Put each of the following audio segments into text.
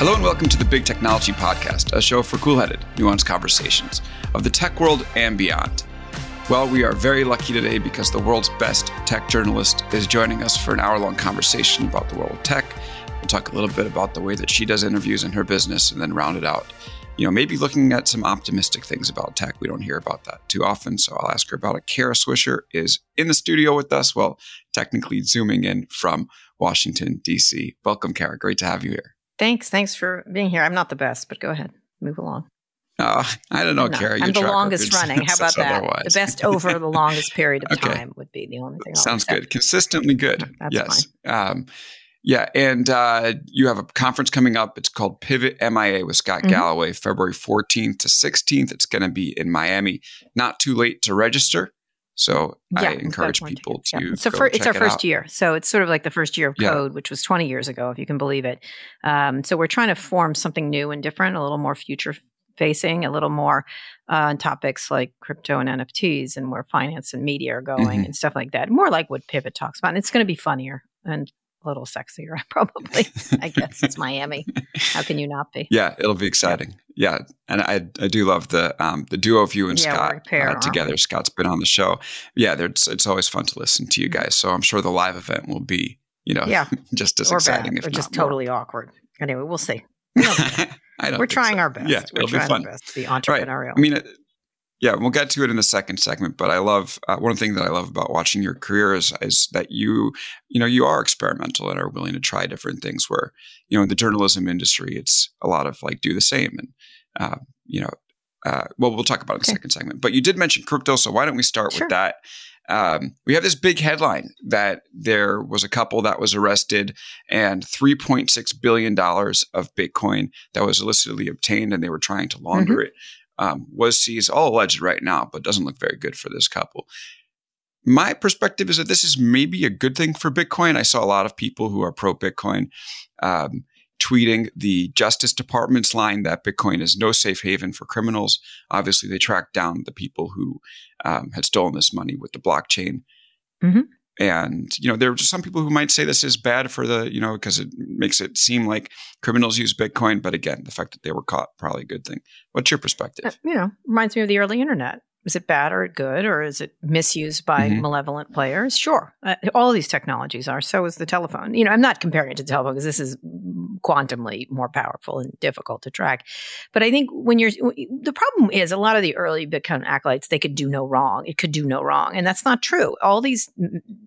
Hello and welcome to the Big Technology Podcast, a show for cool headed, nuanced conversations of the tech world and beyond. Well, we are very lucky today because the world's best tech journalist is joining us for an hour long conversation about the world of tech. We'll talk a little bit about the way that she does interviews in her business and then round it out. You know, maybe looking at some optimistic things about tech. We don't hear about that too often. So I'll ask her about it. Kara Swisher is in the studio with us. Well, technically zooming in from Washington, D.C. Welcome, Kara. Great to have you here. Thanks. Thanks for being here. I'm not the best, but go ahead. Move along. Uh, I don't know, No, Kara. I'm the longest running. How about that? Otherwise. The best over the longest period of Okay. time would be the only thing. I'll Sounds accept. good. Consistently good. That's yes. Um, yeah, and uh, you have a conference coming up. It's called Pivot MIA with Scott Mhm. Galloway, February 14th to 16th. It's going to be in Miami. Not too late to register. So Yeah, I encourage people to. A go fir- it's our it first out. year, so it's sort of like the first year of Yeah. code, which was 20 years ago, if you can believe it. Um, so we're trying to form something new and different, a little more future facing, a little more uh, on topics like crypto and NFTs and where finance and media are going Mhm. and stuff like that. More like what Pivot talks about. And it's going to be funnier and a little sexier, probably. I guess it's Miami. How can you not be? Yeah, it'll be exciting. Yeah, and I I do love the um, the duo of you and Yeah, Scott pair, uh, together. Scott's been on the show. Yeah, there's, it's always fun to listen to you guys. So I'm sure the live event will be you know Yeah. just as or exciting, bad, if or just more. totally awkward. Anyway, we'll see. I don't We're trying so. our best. Yeah, We're it'll be trying fun. our best to be Right. entrepreneurial. I mean, it, yeah, we'll get to it in the second segment. But I love uh, one thing that I love about watching your career is is that you you know you are experimental and are willing to try different things. Where you know in the journalism industry, it's a lot of like do the same and uh, you know. Uh, well, we'll talk about it in the second segment. But you did mention crypto, so why don't we start Sure. with that? Um, we have this big headline that there was a couple that was arrested and $3.6 billion of Bitcoin that was illicitly obtained and they were trying to launder Mm-hmm. it um, was seized, all alleged right now, but doesn't look very good for this couple. My perspective is that this is maybe a good thing for Bitcoin. I saw a lot of people who are pro Bitcoin um, tweeting the Justice Department's line that Bitcoin is no safe haven for criminals. Obviously, they tracked down the people who um, had stolen this money with the blockchain. Mhm. And you know, there are just some people who might say this is bad for the you know because it makes it seem like criminals use Bitcoin. But again, the fact that they were caught probably a good thing. What's your perspective? Uh, you know, reminds me of the early internet. Is it bad or good, or is it misused by Mhm. malevolent players? Sure, uh, all these technologies are. So is the telephone. You know, I'm not comparing it to the telephone because this is quantumly more powerful and difficult to track. But I think when you're the problem is a lot of the early Bitcoin acolytes they could do no wrong. It could do no wrong, and that's not true. All these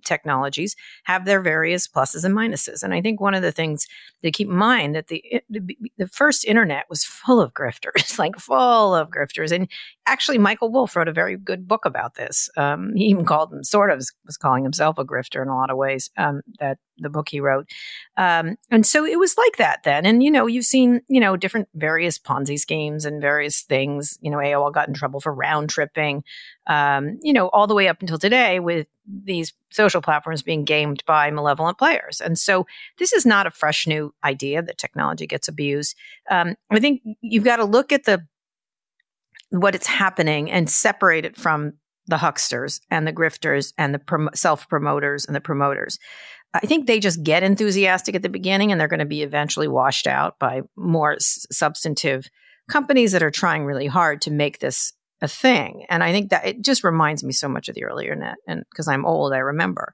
technologies have their various pluses and minuses, and I think one of the things to keep in mind that the the, the first internet was full of grifters, like full of grifters, and actually Michael Wolff wrote a very good book about this. Um, he even called him sort of was calling himself a grifter in a lot of ways. Um, that the book he wrote, um, and so it was like that then. And you know, you've seen you know different various Ponzi schemes and various things. You know, AOL got in trouble for round tripping. Um, you know, all the way up until today with these social platforms being gamed by malevolent players. And so this is not a fresh new idea that technology gets abused. Um, I think you've got to look at the what it's happening and separate it from the hucksters and the grifters and the prom- self promoters and the promoters. I think they just get enthusiastic at the beginning and they're going to be eventually washed out by more s- substantive companies that are trying really hard to make this a thing. And I think that it just reminds me so much of the earlier net. And because I'm old, I remember.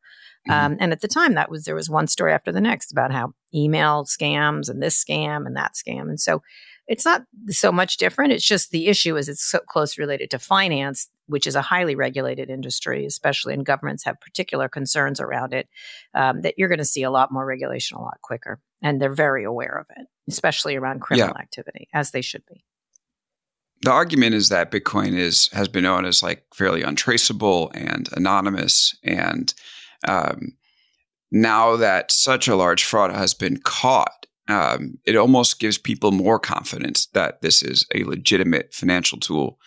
Mhm. Um, and at the time, that was there was one story after the next about how email scams and this scam and that scam. And so it's not so much different. It's just the issue is it's so close related to finance, which is a highly regulated industry, especially and governments have particular concerns around it. Um, that you're going to see a lot more regulation a lot quicker, and they're very aware of it, especially around criminal activity, as they should be. the argument is that Bitcoin is has been known as like fairly untraceable and anonymous, and um, now that such a large fraud has been caught, um, it almost gives people more confidence that this is a legitimate financial tool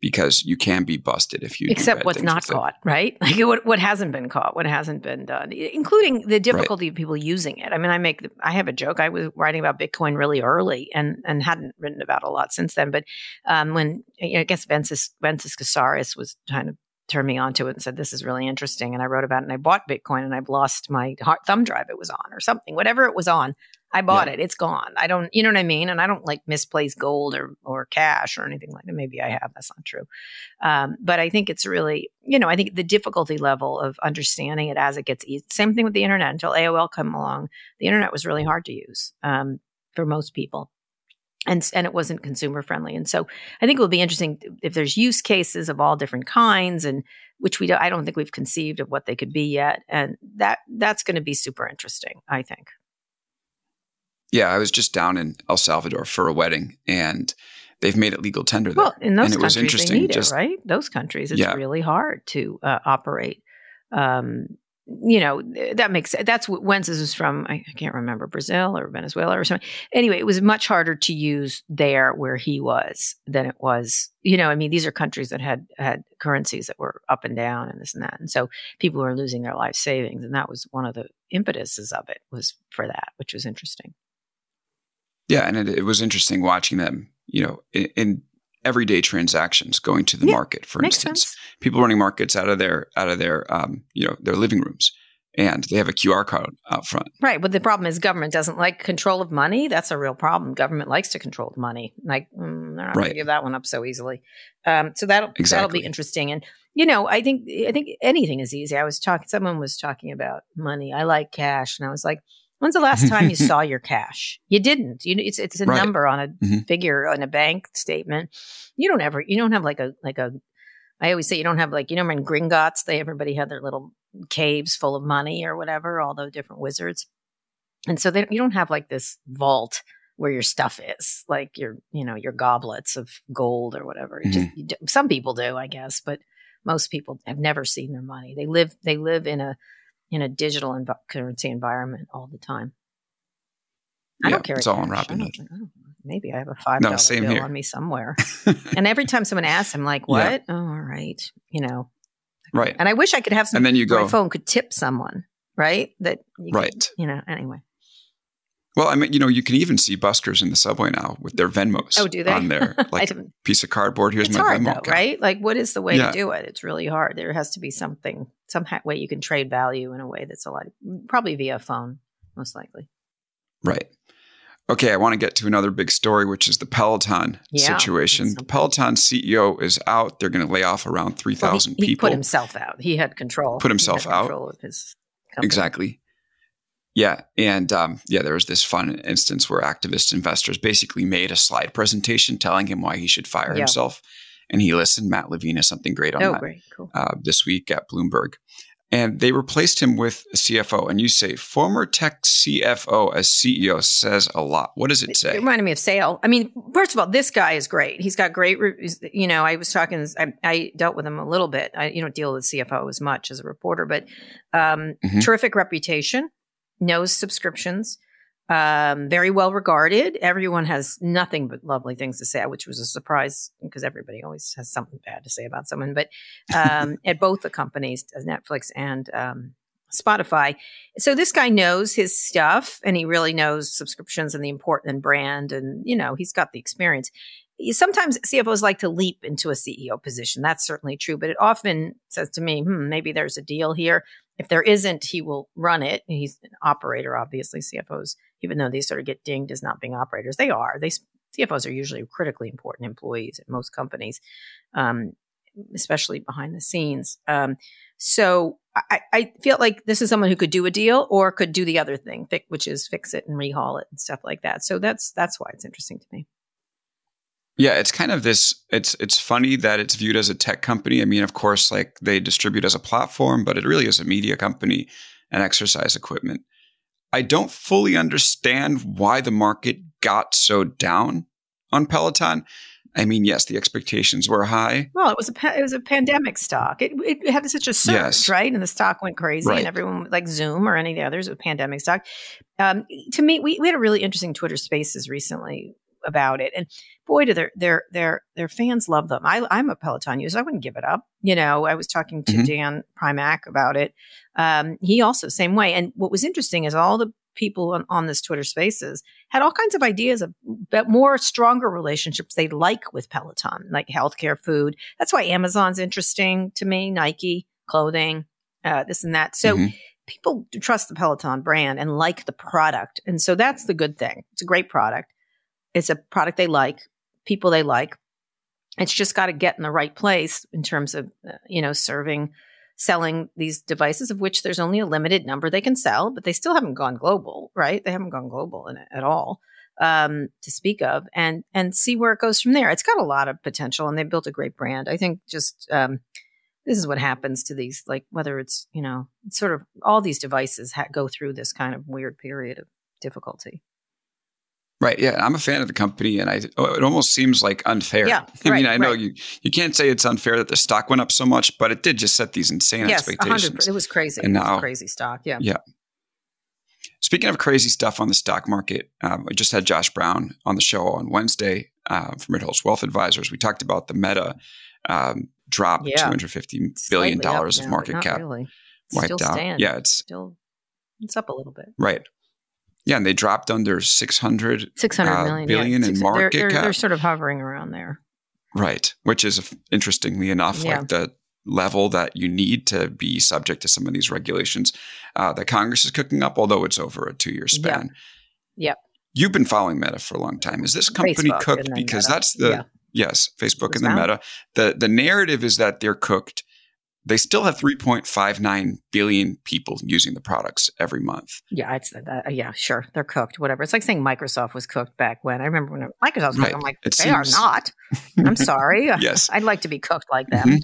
because you can be busted if you except what's not caught right? Like what, what hasn't been caught what hasn't been done including the difficulty right. of people using it. I mean i make i have a joke. I was writing about bitcoin really early and and hadn't written about a lot since then but um, when i guess Wences Wences Casares was kind of turned me onto it and said this is really interesting and i wrote about it and i bought bitcoin and i've lost my thumb drive it was on or something whatever it was on I bought yeah. it. It's gone. I don't, you know what I mean? And I don't like misplace gold or, or cash or anything like that. Maybe I have. That's not true. Um, but I think it's really, you know, I think the difficulty level of understanding it as it gets easy. Same thing with the internet until AOL come along. The internet was really hard to use um, for most people. And, and it wasn't consumer friendly. And so I think it will be interesting if there's use cases of all different kinds and which we don't, I don't think we've conceived of what they could be yet. And that, that's going to be super interesting, I think. Yeah, I was just down in El Salvador for a wedding, and they've made it legal tender there. Well, in those and countries, they need just, it, right? Those countries, it's yeah. really hard to uh, operate. Um, you know, that makes that's what Wences is from. I, I, can't remember Brazil or Venezuela or something. Anyway, it was much harder to use there where he was than it was. You know, I mean, these are countries that had had currencies that were up and down and this and that, and so people were losing their life savings, and that was one of the impetuses of it was for that, which was interesting. Yeah, and it, it was interesting watching them, you know, in, in everyday transactions going to the yeah, market, for instance. Sense. People running markets out of their out of their um, you know, their living rooms and they have a QR code out front. Right. But the problem is government doesn't like control of money. That's a real problem. Government likes to control the money. Like mm, they're not right. going to give that one up so easily. Um, so that'll exactly. that'll be interesting. And you know, I think I think anything is easy. I was talking. Someone was talking about money. I like cash, and I was like, When's the last time you saw your cash? You didn't. You, it's it's a right. number on a mm-hmm. figure on a bank statement. You don't ever. You don't have like a like a. I always say you don't have like you know in Gringotts they everybody had their little caves full of money or whatever, all the different wizards, and so they, you don't have like this vault where your stuff is, like your you know your goblets of gold or whatever. Mm-hmm. Just, do, some people do, I guess, but most people have never seen their money. They live they live in a in a digital env- currency environment all the time. I yeah, don't carry it's all on Robinhood. Maybe I have a five dollar no, bill here. on me somewhere. and every time someone asks, I'm like, "What? Yeah. Oh, all right, you know." Right. And I wish I could have some. And then you go. My phone could tip someone, right? That you right. Could, you know. Anyway. Well, I mean, you know, you can even see buskers in the subway now with their Venmos. Oh, do they? On their like piece of cardboard. Here's it's my hard, Venmo though, account. right? Like, what is the way yeah. to do it? It's really hard. There has to be something, some way you can trade value in a way that's a lot, probably via phone, most likely. Right. Okay, I want to get to another big story, which is the Peloton yeah, situation. The Peloton CEO is out. They're going to lay off around 3,000 well, people. He put himself out. He had control. Put himself out. Control of his company. Exactly. Yeah. And um, yeah, there was this fun instance where activist investors basically made a slide presentation telling him why he should fire yeah. himself. And he listened. Matt Levine has something great on oh, that great. Cool. Uh, this week at Bloomberg. And they replaced him with a CFO. And you say former tech CFO as CEO says a lot. What does it say? It reminded me of Sale. I mean, first of all, this guy is great. He's got great, you know, I was talking, I, I dealt with him a little bit. I, you don't deal with CFO as much as a reporter, but um, mm-hmm. terrific reputation knows subscriptions, um, very well regarded. Everyone has nothing but lovely things to say, which was a surprise because everybody always has something bad to say about someone. But um, at both the companies, Netflix and um, Spotify. So this guy knows his stuff and he really knows subscriptions and the important brand. And, you know, he's got the experience. Sometimes CFOs like to leap into a CEO position. That's certainly true, but it often says to me, hmm, maybe there's a deal here. If there isn't, he will run it. He's an operator, obviously. CFOs, even though they sort of get dinged as not being operators, they are. They CFOs are usually critically important employees at most companies, um, especially behind the scenes. Um, so I, I, feel like this is someone who could do a deal or could do the other thing, which is fix it and rehaul it and stuff like that. So that's that's why it's interesting to me. Yeah, it's kind of this it's it's funny that it's viewed as a tech company. I mean, of course, like they distribute as a platform, but it really is a media company and exercise equipment. I don't fully understand why the market got so down on Peloton. I mean, yes, the expectations were high. Well, it was a pa- it was a pandemic stock. It, it had such a surge, Yes. right? And the stock went crazy, Right. and everyone like Zoom or any of the others, a pandemic stock. Um, to me, we, we had a really interesting Twitter Spaces recently about it, and boy, do their their their their fans love them. I, I'm a Peloton user. I wouldn't give it up. You know, I was talking to Mhm. Dan Primack about it. Um, he also same way. And what was interesting is all the people on, on this Twitter Spaces had all kinds of ideas of but more stronger relationships they like with Peloton, like healthcare, food. That's why Amazon's interesting to me, Nike, clothing, uh, this and that. So Mhm. people trust the Peloton brand and like the product. And so that's the good thing. It's a great product. It's a product they like, people they like. It's just got to get in the right place in terms of, uh, you know, serving, selling these devices, of which there's only a limited number they can sell, but they still haven't gone global, right? They haven't gone global in at all um, to speak of, and and see where it goes from there. It's got a lot of potential, and they built a great brand. I think just um, this is what happens to these, like whether it's you know, sort of all these devices ha- go through this kind of weird period of difficulty. Right. Yeah. I'm a fan of the company, and I oh, it almost seems like unfair. Yeah, I mean, right, I know right. you you can't say it's unfair that the stock went up so much, but it did just set these insane yes, expectations. It was crazy. And it was now- crazy stock. Yeah. Yeah. Speaking of crazy stuff on the stock market, um, we just had Josh Brown on the show on Wednesday uh, from Ritholtz Wealth Advisors. We talked about the Meta um, drop, Yeah. two hundred fifty billion Slightly up dollars of market cap Really. wiped Still out. stand. Yeah, it's Still, it's up a little bit. right. Yeah, and they dropped under six hundred Six hundred Uh, million billion yeah. in Six- market they're, they're, cap. They're sort of hovering around there. Right, which is interestingly enough Yeah. like the level that you need to be subject to some of these regulations uh, that Congress is cooking up, although it's over a two year span. Yep. You've been following Meta for a long time. Is this company Facebook cooked? Because Meta. that's the Yeah. yes, Facebook and the found. Meta. The the narrative is that they're cooked. They still have 3.59 billion people using the products every month. Yeah, it's that. Yeah, sure, they're cooked. Whatever. It's like saying Microsoft was cooked back when. I remember when Microsoft was Right. cooked. I'm like, It they seems- are not. I'm sorry. Yes. I'd like to be cooked like them. Mhm.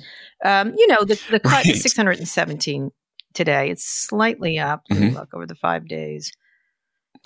Um, you know, the the cut Right. 617 today. It's slightly up. Let me Mhm. Look over the five days.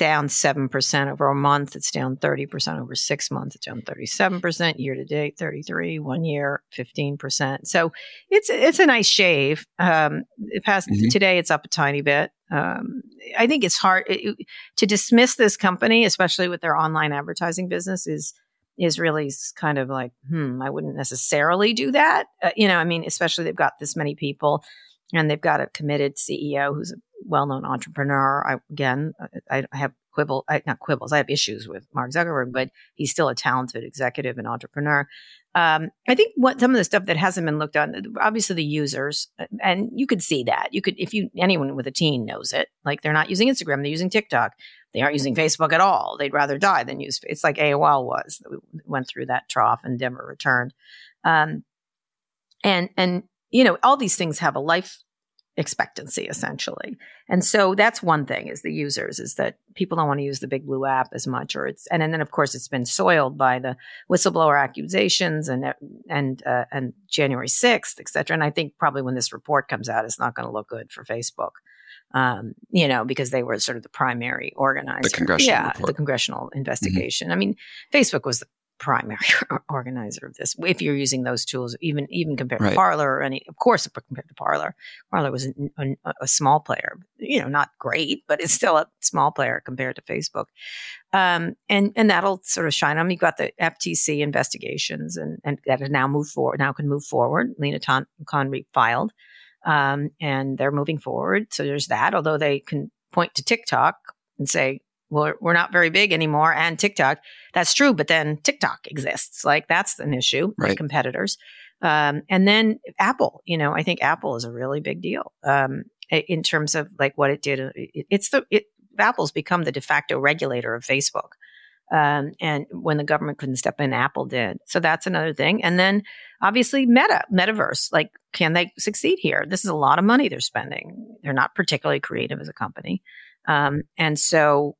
Down seven percent over a month. It's down thirty percent over six months. It's down thirty-seven percent year to date. Thirty-three one year, fifteen percent. So it's it's a nice shave. Um, it has Mhm. today. It's up a tiny bit. Um, I think it's hard it, to dismiss this company, especially with their online advertising business. Is is really kind of like, hmm, I wouldn't necessarily do that. Uh, you know, I mean, especially they've got this many people and they've got a committed CEO who's a well-known entrepreneur. I, again, I, I have quibble, I, not quibbles. I have issues with Mark Zuckerberg, but he's still a talented executive and entrepreneur. Um, I think what some of the stuff that hasn't been looked on, obviously the users, and you could see that. You could, if you anyone with a teen knows it, like they're not using Instagram, they're using TikTok. They aren't using Facebook at all. They'd rather die than use. It's like AOL was. We went through that trough and never returned. Um, and and you know all these things have a life expectancy essentially. And so that's one thing is the users is that people don't want to use the big blue app as much or it's and, and then of course it's been soiled by the whistleblower accusations and and uh, and January 6th et cetera. And I think probably when this report comes out it's not going to look good for Facebook um, you know because they were sort of the primary organizer. The congressional yeah report. the congressional investigation. I mean Facebook was the primary organizer of this. If you're using those tools, even even compared Right. to Parler or any, of course, compared to Parler, Parler was a, a, a small player. You know, not great, but it's still a small player compared to Facebook. Um, and and that'll sort of shine on. You've got the FTC investigations, and and that have now moved forward. Now can move forward. Lina Ton- Conry filed, um, and they're moving forward. So there's that. Although they can point to TikTok and say, well, we're not very big anymore, and TikTok. That's true, but then TikTok exists. Like that's an issue. Right. competitors. Um, and then Apple. You know, I think Apple is a really big deal um, in terms of like what it did. It- It's the it, Apple's become the de facto regulator of Facebook. Um, and when the government couldn't step in, Apple did. So that's another thing. And then obviously Meta, Metaverse. Like, can they succeed here? This is a lot of money they're spending. They're not particularly creative as a company. Um, and so,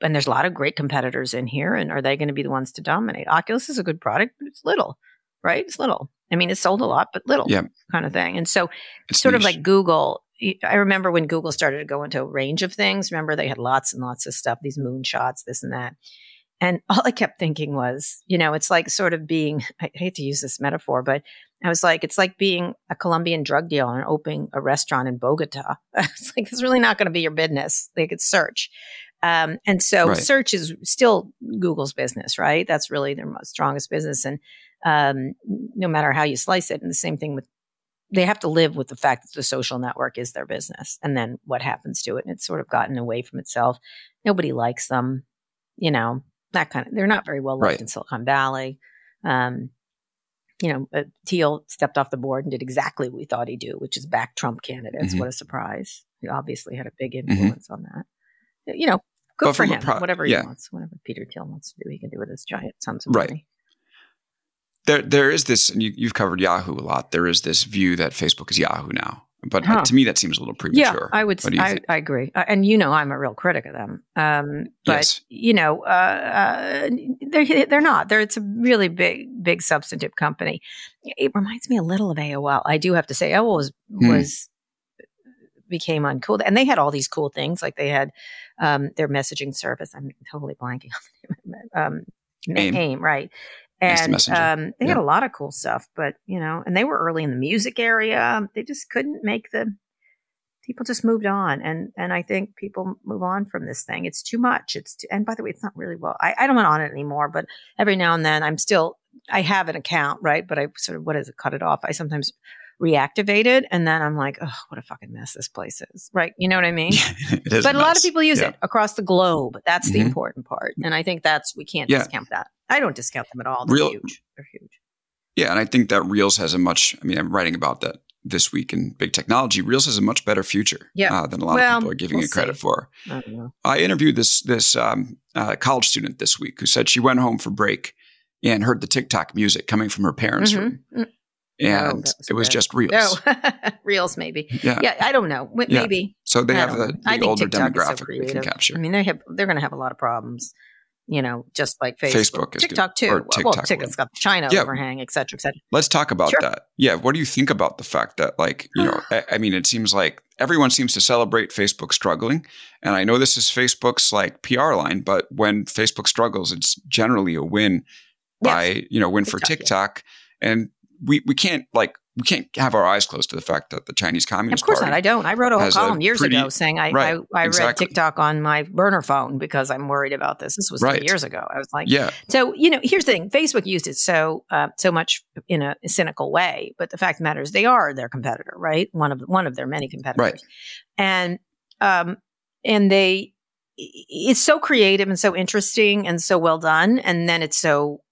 and there's a lot of great competitors in here. And are they going to be the ones to dominate? Oculus is a good product, but it's little, right? It's little. I mean, it's sold a lot, but little Yeah. kind of thing. And so, It's sort of like Google. I remember when Google started to go into a range of things. Remember, they had lots and lots of stuff, these moonshots, this and that. And all I kept thinking was, you know, it's like sort of being, I hate to use this metaphor, but I was like, it's like being a Colombian drug dealer and opening a restaurant in Bogota. it's like, it's really not going to be your business. They could search. Um, and so right. search is still Google's business, right? That's really their most strongest business. And um, no matter how you slice it, and the same thing with they have to live with the fact that the social network is their business and then what happens to it. And it's sort of gotten away from itself. Nobody likes them, you know, that kind of, they're not very well liked right. in Silicon Valley. Um, you know, uh, Thiel stepped off the board and did exactly what we thought he'd do, which is back Trump candidates. Mm-hmm. What a surprise. He obviously had a big mm-hmm. influence mm-hmm. on that. You know, good but for him. Pro- Whatever yeah. he wants, whatever Peter Thiel wants to do, he can do with his giant sums of right. money there there is this, and you, have covered Yahoo a lot. There is this view that Facebook is Yahoo now, but huh. to me that seems a little premature. Yeah, I would. I, I, agree, uh, and you know I'm a real critic of them. Um, but yes. you know, uh, uh, they're they're not. They're it's a really big big substantive company. It reminds me a little of AOL. I do have to say, AOL was hmm. was became uncool, and they had all these cool things. Like they had um, their messaging service. I'm totally blanking on the name. Um, AIM. AIM, right? and um, they yeah. had a lot of cool stuff. But you know, and they were early in the music area. They just couldn't make the people just moved on, and and I think people move on from this thing. It's too much. It's too, and by the way, it's not really well. I, I don't want on it anymore, but every now and then I'm still I have an account, right? But I sort of what is it? Cut it off. I sometimes reactivated and then I'm like, oh, what a fucking mess this place is. Right. You know what I mean? but a, a lot of people use yeah. it across the globe. That's mm-hmm. the important part. And I think that's, we can't yeah. discount that. I don't discount them at all. They're Real, huge. They're huge. Yeah. And I think that Reels has a much, I mean, I'm writing about that this week in big technology. Reels has a much better future yeah. uh, than a lot well, of people are giving we'll it credit see. for. I, I, interviewed this, this um, uh, college student this week who said she went home for break and heard the TikTok music coming from her parents' mm-hmm. room. And oh, was it was just reels. No, reels maybe. Yeah. yeah, I don't know. Maybe. Yeah. So they have the, the older demographic so they can capture. I mean, they have they're going to have a lot of problems. You know, just like Facebook, Facebook TikTok too. TikTok well, TikTok's got the China yeah. overhang, et cetera, et cetera. Let's talk about sure. that. Yeah, what do you think about the fact that, like, you know, I, I mean, it seems like everyone seems to celebrate Facebook struggling, and I know this is Facebook's like PR line, but when Facebook struggles, it's generally a win by yes. you know win TikTok, for TikTok. Yeah. And we we can't like we can't have our eyes closed to the fact that the Chinese Communist Of course Party not. I don't. I wrote a whole column years pretty, ago saying I, right, I, I exactly. read TikTok on my burner phone because I'm worried about this. This was right. years ago. I was like, yeah. So you know, here's the thing: Facebook used it so uh, so much in a cynical way, but the fact the matter is, they are their competitor, right? One of one of their many competitors, right? And um, and they it's so creative and so interesting and so well done, and then it's so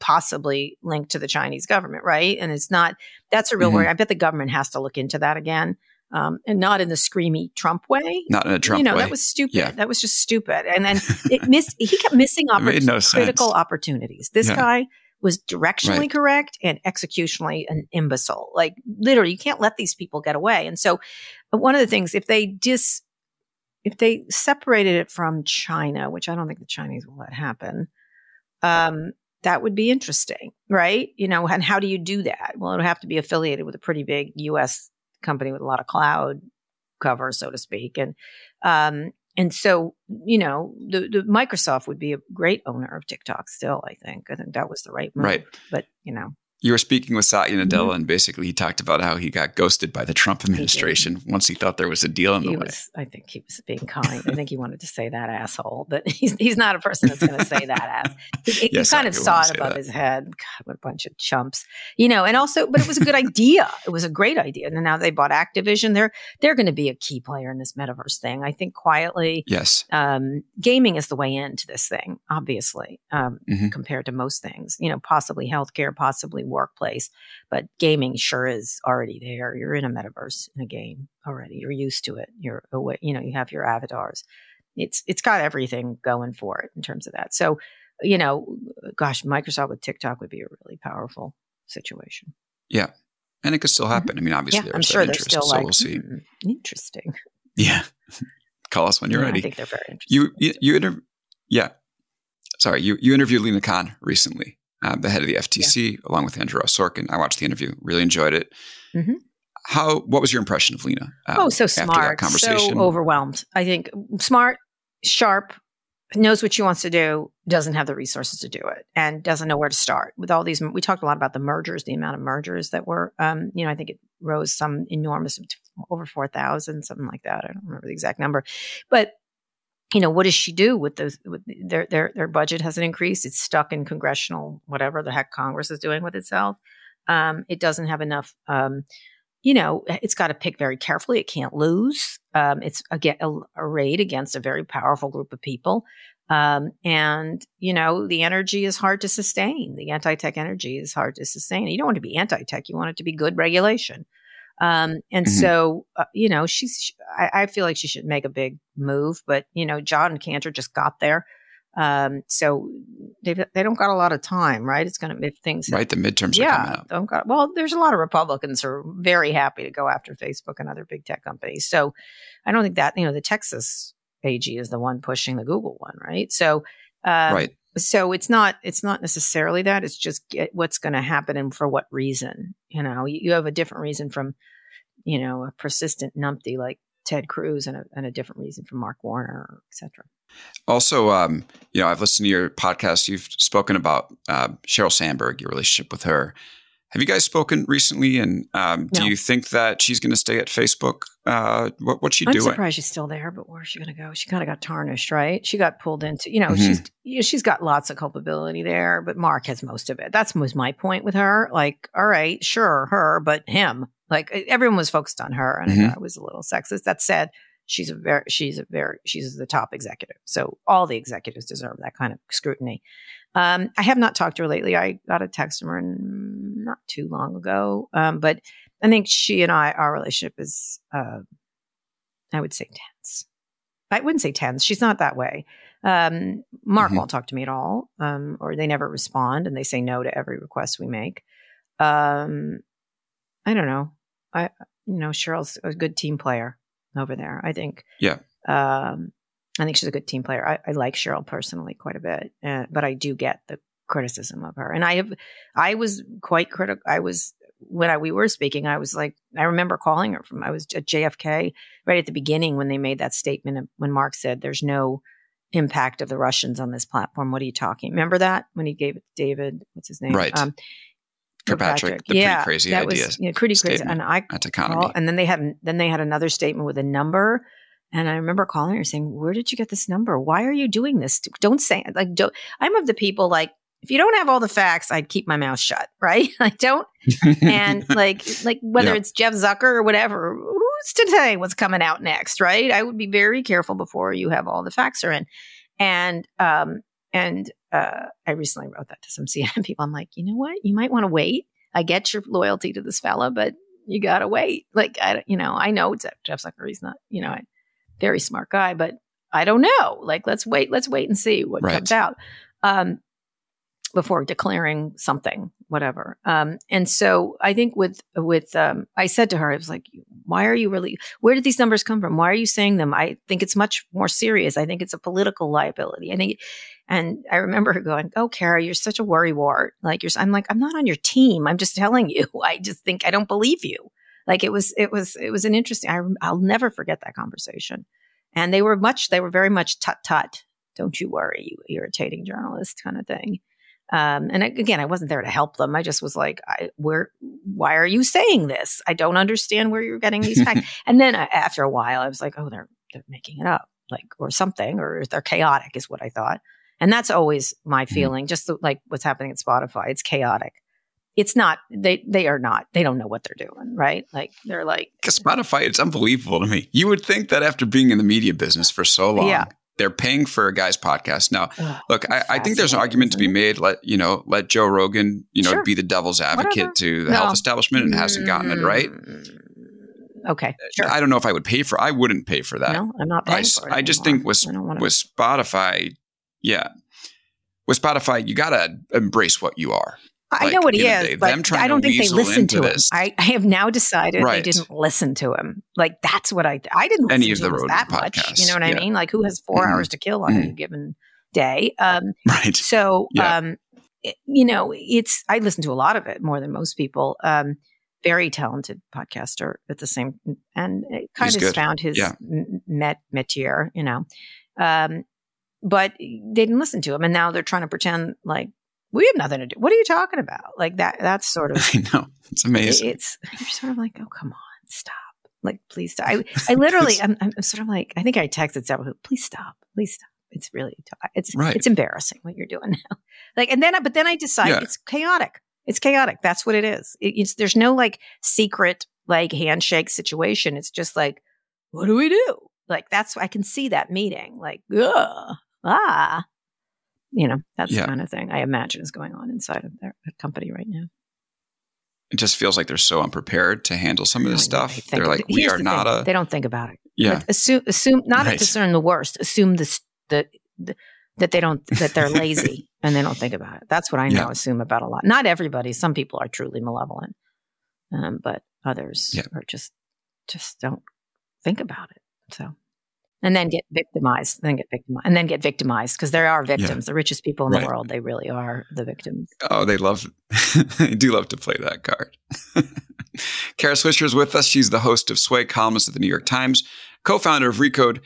possibly linked to the Chinese government, right? And it's not, that's a real mm-hmm. worry. I bet the government has to look into that again. Um, and not in the screamy Trump way. Not in a Trump way. You know, way. that was stupid. Yeah. That was just stupid. And then it missed, he kept missing oppor- no critical opportunities. This yeah. guy was directionally right. correct and executionally an imbecile. Like literally, you can't let these people get away. And so one of the things, if they dis, if they separated it from China, which I don't think the Chinese will let happen, um, that would be interesting, right? You know, and how do you do that? Well, it would have to be affiliated with a pretty big U.S. company with a lot of cloud cover, so to speak, and um, and so you know, the, the Microsoft would be a great owner of TikTok. Still, I think I think that was the right move. Right, but you know, you were speaking with Satya Nadella, mm-hmm. and basically he talked about how he got ghosted by the Trump administration he once he thought there was a deal in the he way. Was, I think he was being kind. I think he wanted to say that asshole, but he's he's not a person that's going to say that ass. He, yes, he kind of saw it above that. his head. God, what a bunch of chumps, you know. And also, but it was a good idea. It was a great idea. And now they bought Activision. They're they're going to be a key player in this metaverse thing. I think quietly. Yes. Um, gaming is the way into this thing, obviously, um, mm-hmm. compared to most things. You know, possibly healthcare, possibly workplace but gaming sure is already there. You're in a metaverse in a game already. You're used to it. You're away, you know, you have your avatars. It's it's got everything going for it in terms of that. So, you know, gosh, Microsoft with TikTok would be a really powerful situation. Yeah. And it could still happen. Mm-hmm. I mean, obviously, yeah, I'm sure they're still so like, we'll see. Mm, interesting. Yeah. Call us when you're yeah, ready. I think they're very interesting. You, you, you inter- yeah. Sorry, you, you interviewed Lina Khan recently uh, the head of the FTC, yeah. along with Andrew Ross Sorkin. I watched the interview, really enjoyed it. Mm-hmm. How? What was your impression of Lina? Um, oh, so smart, so overwhelmed. I think smart, sharp, knows what she wants to do, doesn't have the resources to do it, and doesn't know where to start with all these. We talked a lot about the mergers, the amount of mergers that were, um, you know, I think it rose some enormous, over 4,000, something like that. I don't remember the exact number. But, you know, what does she do with those? With their, their, their budget hasn't increased. It's stuck in congressional, whatever the heck Congress is doing with itself. Um, it doesn't have enough, um, you know, it's got to pick very carefully. It can't lose. Um, it's a, a, a raid against a very powerful group of people. Um, and you know, the energy is hard to sustain. The anti-tech energy is hard to sustain. You don't want to be anti-tech. You want it to be good regulation. Um, and mm-hmm. so, uh, you know, she's, I, I, feel like she should make a big move, but you know, John Kanter just got there. Um, so they they don't got a lot of time, right? It's going to if things right. The midterms, yeah, don't got, well, there's a lot of Republicans who are very happy to go after Facebook and other big tech companies. So I don't think that you know the Texas AG is the one pushing the Google one, right? So, um, right. So it's not it's not necessarily that. It's just get what's going to happen and for what reason. You know, you, you, have a different reason from, you know, a persistent numpty like Ted Cruz and a, and a different reason from Mark Warner, etc. Also, um, you know, I've listened to your podcast. You've spoken about uh, Sheryl Sandberg, your relationship with her. Have you guys spoken recently? And um, no. do you think that she's going to stay at Facebook? Uh, what, what's she I'm doing? I'm surprised she's still there, but where's she going to go? She kind of got tarnished, right? She got pulled into, you know, mm-hmm. she's you know, she's got lots of culpability there, but Mark has most of it. That's was my point with her. Like, all right, sure, her, but him. Like everyone was focused on her, and mm-hmm. I was a little sexist. That said, she's a very she's a very she's the top executive so all the executives deserve that kind of scrutiny um, i have not talked to her lately i got a text from her not too long ago um, but i think she and i our relationship is uh, i would say tense i wouldn't say tense she's not that way um, mark mm-hmm. won't talk to me at all um, or they never respond and they say no to every request we make um, i don't know i you know Sheryl's a good team player over there. I think. Yeah. Um, I think she's a good team player. I, I like Sheryl personally quite a bit, uh, but I do get the criticism of her. And I have, I was quite critical. I was when I, we were speaking, I was like, I remember calling her from. I was at JFK right at the beginning when they made that statement when Mark said, "There's no impact of the Russians on this platform." What are you talking? Remember that when he gave it to David? What's his name? Right. Um, Kirkpatrick, the yeah, pretty crazy that idea. Was, you know, pretty crazy. And I economy. and then they had then they had another statement with a number. And I remember calling her saying, "Where did you get this number? Why are you doing this? Don't say it. Like, don't." I'm of the people like, if you don't have all the facts, I'd keep my mouth shut, right? like, don't. and like, like whether yeah. it's Jeff Zucker or whatever, who's to say what's coming out next, right? I would be very careful before you have all the facts are in. And um, and uh, I recently wrote that to some CNN people. I'm like, you know what? You might want to wait. I get your loyalty to this fella, but you gotta wait. Like, I, you know, I know Jeff Zucker. He's not, you know, a very smart guy, but I don't know. Like, let's wait. Let's wait and see what right. comes out. Um, before declaring something, whatever. Um, and so I think with with um, I said to her, I was like, "Why are you really? Where did these numbers come from? Why are you saying them? I think it's much more serious. I think it's a political liability. I think." And I remember her going, "Oh, Kara, you're such a worrywart. Like you're." I'm like, "I'm not on your team. I'm just telling you. I just think I don't believe you." Like it was, it was, it was an interesting. I, I'll never forget that conversation. And they were much, they were very much tut tut. Don't you worry, you irritating journalist kind of thing. Um, and again, I wasn't there to help them. I just was like, I, where, why are you saying this? I don't understand where you're getting these facts. and then uh, after a while, I was like, oh, they're, they're making it up, like, or something, or they're chaotic is what I thought. And that's always my mm-hmm. feeling, just the, like what's happening at Spotify. It's chaotic. It's not, they, they are not, they don't know what they're doing, right? Like, they're like, Spotify, it's unbelievable to me. You would think that after being in the media business for so long, yeah they're paying for a guy's podcast. Now, Ugh, look, I, I, think there's an argument to be made. Let you know, let Joe Rogan, you know, sure. be the devil's advocate Whatever. to the no. health establishment and hasn't gotten it right. Mm, okay, sure. I don't know if I would pay for. I wouldn't pay for that. No, I'm not paying for it. I just think with with Spotify, yeah, with Spotify, you got to embrace what you are. I like, know what he is, but I don't think they listened to him. I, I, have now decided right. they didn't listen to him. Like that's what I I didn't any of the road that podcasts. much. You know what yeah. I mean? Like who has 4 mm-hmm. hours to kill on mm-hmm. a given day? Um, right. So, yeah. um, it, you know, it's I listen to a lot of it more than most people. Um, very talented podcaster at the same, and kind He's of good. found his yeah. met métier. You know, um, but they didn't listen to him. And now they're trying to pretend like we have nothing to do. What are you talking about? Like that, that's sort of, I know. It's amazing. it's you're sort of like, oh, come on, stop. Like, please stop. I, I literally, I'm, I'm sort of like, I think I texted several, please stop, please stop. It's really, it's, Right. it's embarrassing what you're doing now. Like, and then, but then I decide Yeah. it's chaotic. It's chaotic. That's what it is. It, it's, there's no like secret, like handshake situation. It's just like, what do we do? Like, that's, I can see that meeting. Like, ugh, ah, you know, that's Yeah. the kind of thing I imagine is going on inside of their company right now. it just feels like they're so unprepared to handle some of this know stuff. They they're like, we are not thing. a They don't think about it. yeah. Like, assume, assume not Right. to discern the worst. Assume this the, the that they don't that they're lazy and they don't think about it. That's what I now Yeah. assume about a lot. Not everybody. Some people are truly malevolent, um, but others Yeah. are just just don't think about it. So. And then get victimized, then get victimized, and then get victimized because there are victims. The richest people in Right. the world, they really are the victims. Oh, they love, they do love to play that card. Kara Swisher is with us. She's the host of Sway, columnist at the New York Times, co founder of Recode.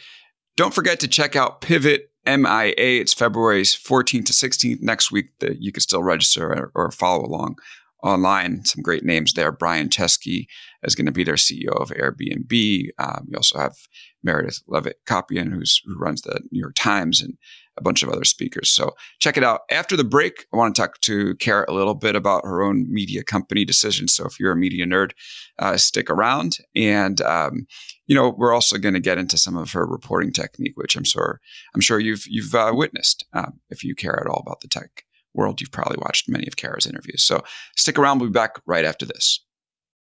Don't forget to check out Pivot MIA. It's February 14th to 16th next week. That you can still register or, or follow along online. Some great names there. Brian Chesky is going to be their CEO of Airbnb. Um, we also have Meredith Levitt Copian, who's who runs the New York Times, and a bunch of other speakers. So check it out. After the break, I want to talk to Kara a little bit about her own media company decisions. So if you're a media nerd, uh, stick around. And um, you know, we're also going to get into some of her reporting technique, which I'm sure I'm sure you've you've uh, witnessed. Um, if you care at all about the tech world, you've probably watched many of Kara's interviews. So stick around. We'll be back right after this.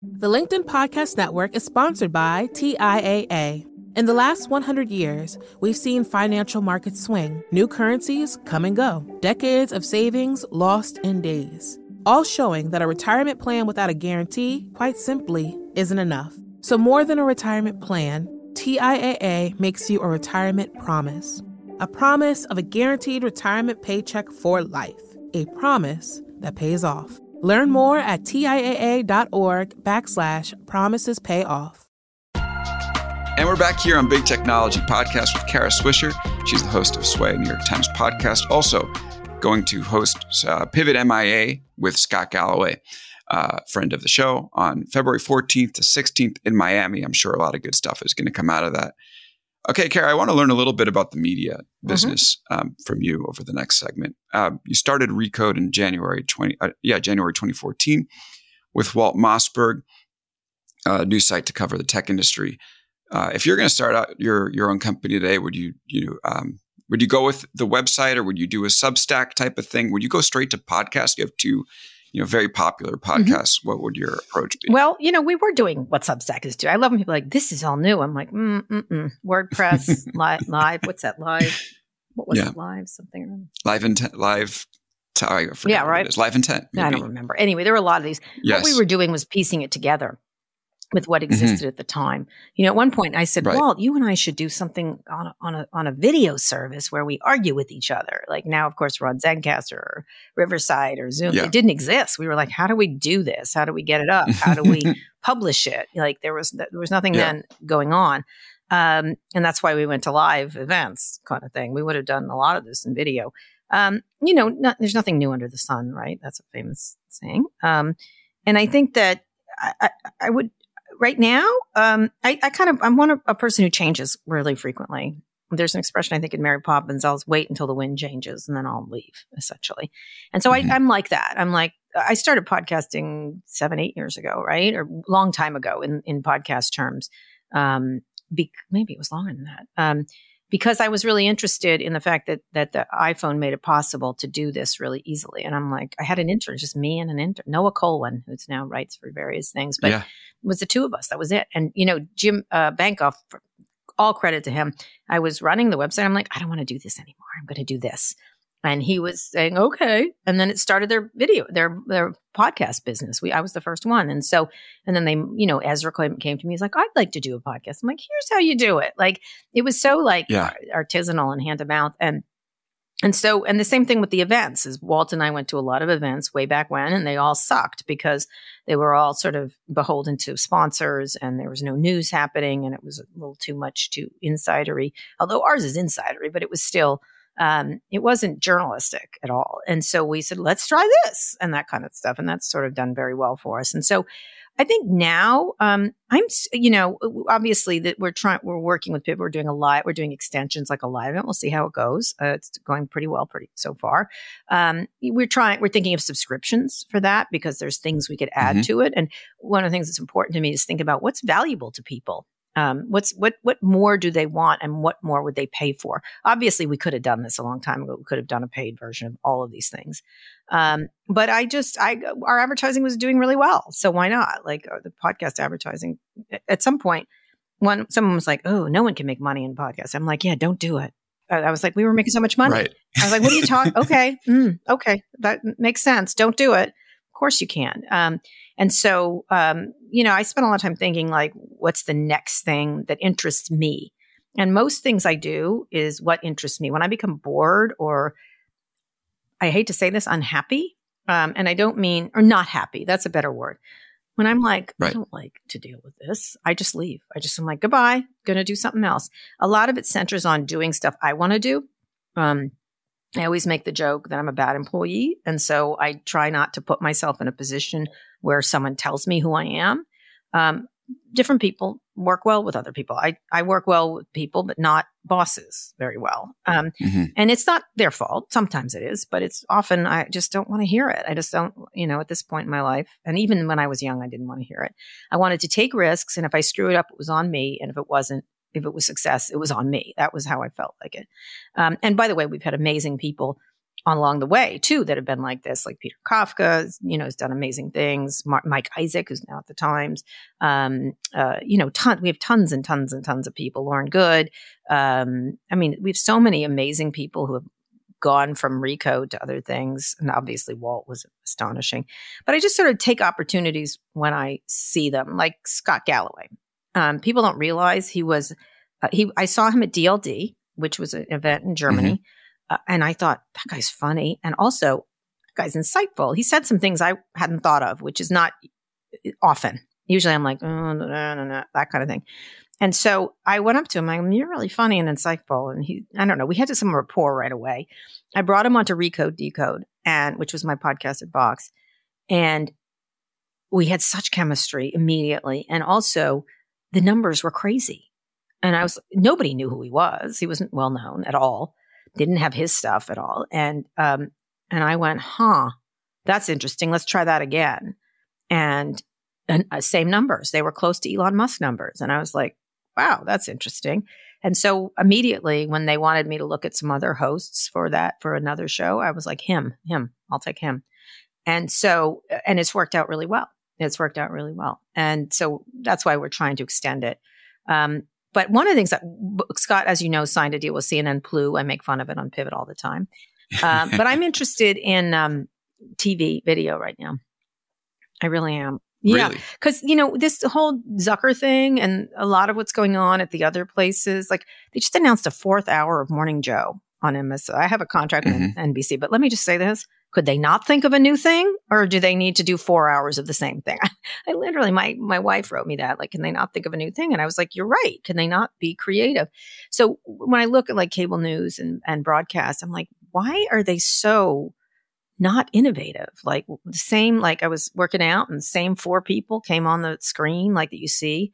The LinkedIn Podcast Network is sponsored by TIAA. In the last 100 years, we've seen financial markets swing, new currencies come and go, decades of savings lost in days, all showing that a retirement plan without a guarantee, quite simply, isn't enough. So, more than a retirement plan, TIAA makes you a retirement promise a promise of a guaranteed retirement paycheck for life, a promise that pays off. Learn more at TIAA.org backslash promises pay off. And we're back here on Big Technology Podcast with Kara Swisher. She's the host of Sway, New York Times podcast. Also, going to host uh, Pivot MIA with Scott Galloway, uh, friend of the show, on February 14th to 16th in Miami. I'm sure a lot of good stuff is going to come out of that. Okay, Kara, I want to learn a little bit about the media business um, from you over the next segment. Um, you started Recode in January 20, uh, yeah, January 2014 with Walt Mossberg, a new site to cover the tech industry. Uh, if you're going to start out your your own company today, would you you um, would you go with the website or would you do a Substack type of thing? Would you go straight to podcast? You have two, you know, very popular podcasts. What would your approach be? Well, you know, we were doing what Substack is doing. I love when people are like, this is all new. I'm like, mm, mm, mm. WordPress, live, live. What's that? Live. What was Yeah. it? Live something. live intent, live. T- Yeah, right. Live intent. I don't remember. Anyway, there were a lot of these. Yes. What we were doing was piecing it together with what existed at the time. You know, at one point I said, Right. Walt, you and I should do something on a, on a on a video service where we argue with each other. Like now, of course, we're on Zencastr or Riverside or Zoom. Yeah. It didn't exist. We were like, how do we do this? How do we get it up? How do we publish it? Like there was there was nothing Yeah. then going on. Um, and that's why we went to live events kind of thing. We would have done a lot of this in video. Um, you know, not, there's nothing new under the sun, right? That's a famous saying. Um, and I think that I, I, I would right now. Um, I, I kind of I'm one of a person who changes really frequently. There's an expression I think in Mary Poppins. I'll wait until the wind changes and then I'll leave, essentially. And so Mhm. I, I'm like that. I'm like I started podcasting seven, eight years ago, right, or long time ago in in podcast terms. Um, be, maybe it was longer than that. Um, because I was really interested in the fact that that the iPhone made it possible to do this really easily. And I'm like, I had an intern, just me and an intern, Noah Kulwin, who's now writes for various things, but yeah. it was the two of us. That was it. And you know, Jim uh, Bankoff, all credit to him. I was running the website. I'm like, I don't want to do this anymore. I'm going to do this. And he was saying, okay. And then it started their video, their their podcast business. We I was the first one. And so, and then they, you know, Ezra came, came to me. He's like, I'd like to do a podcast. I'm like, here's how you do it. Like it was so like Yeah. artisanal and hand to mouth. And and so, and the same thing with the events is Walt and I went to a lot of events way back when, and they all sucked because they were all sort of beholden to sponsors and there was no news happening and it was a little too much too insidery. Although ours is insidery, but it was still Um, it wasn't journalistic at all. And so we said, let's try this and that kind of stuff. And that's sort of done very well for us. And so I think now, um, I'm, you know, obviously that we're trying, we're working with people. We're doing a live, we're doing extensions like a live event. We'll see how it goes. Uh, it's going pretty well, pretty so far. Um, we're trying, we're thinking of subscriptions for that because there's things we could add mm-hmm. to it. And one of the things that's important to me is think about what's valuable to people um, what's what what more do they want and what more would they pay for obviously we could have done this a long time ago we could have done a paid version of all of these things um, but i just i our advertising was doing really well so why not like uh, the podcast advertising at some point when someone was like oh no one can make money in podcasts i'm like yeah don't do it I was like, we were making so much money. Right. I was like, what are you talking? okay. Mm, okay. That makes sense. Don't do it. Of course you can. Um, and so, um, you know, I spent a lot of time thinking like, what's the next thing that interests me? And most things I do is what interests me. When I become bored or I hate to say this, unhappy, um, and I don't mean, or not happy, that's a better word. When I'm like, right. I don't like to deal with this, I just leave. I just am like, goodbye, gonna do something else. A lot of it centers on doing stuff I want to do. Um, I always make the joke that I'm a bad employee. And so I try not to put myself in a position where someone tells me who I am. Um, different people work well with other people. I, I work well with people, but not bosses very well. Um, mm-hmm. And it's not their fault. Sometimes it is, but it's often I just don't want to hear it. I just don't, you know, at this point in my life. And even when I was young, I didn't want to hear it. I wanted to take risks. And if I screw it up, it was on me. And if it wasn't, if it was success, it was on me. That was how I felt like it. Um, and by the way, we've had amazing people along the way too that have been like this, like Peter Kafka, you know, has done amazing things. Mar- Mike Isaac, who's now at the Times, um, uh, you know, ton, we have tons and tons and tons of people. Lauren Goode, Um, I mean, we have so many amazing people who have gone from Recode to other things. And obviously Walt was astonishing, but I just sort of take opportunities when I see them, like Scott Galloway. Um, people don't realize he was, uh, he, I saw him at DLD, which was an event in Germany. Mm-hmm uh, and I thought, that guy's funny. And also, that guy's insightful. He said some things I hadn't thought of, which is not uh, often. Usually I'm like, oh, no, no, no, that kind of thing. And so I went up to him. I'm, you're really funny and insightful. And he, I don't know, we had to some rapport right away. I brought him onto Recode Decode, and which was my podcast at Vox, and we had such chemistry immediately. And also, the numbers were crazy. And I was nobody knew who he was. He wasn't well known at all didn't have his stuff at all. And, um, and I went, huh, that's interesting. Let's try that again. And, and uh, same numbers. They were close to Elon Musk numbers. And I was like, wow, that's interesting. And so immediately when they wanted me to look at some other hosts for that, for another show, I was like, him, him, I'll take him. And so, and it's worked out really well. It's worked out really well. And so that's why we're trying to extend it. Um, but one of the things that Scott, as you know, signed a deal with CNN Plu. I make fun of it on Pivot all the time. Um, but I'm interested in um, TV video right now. I really am. Yeah. Because, you know, this whole Zucker thing and a lot of what's going on at the other places, like they just announced a fourth hour of Morning Joe on MSO. I have a contract mm-hmm. with NBC, but let me just say this. Could they not think of a new thing or do they need to do four hours of the same thing? I literally, my, my wife wrote me that, like, can they not think of a new thing? And I was like, you're right. Can they not be creative? So when I look at like cable news and, and broadcast, I'm like, why are they so not innovative? Like the same, like I was working out and the same four people came on the screen, like that you see,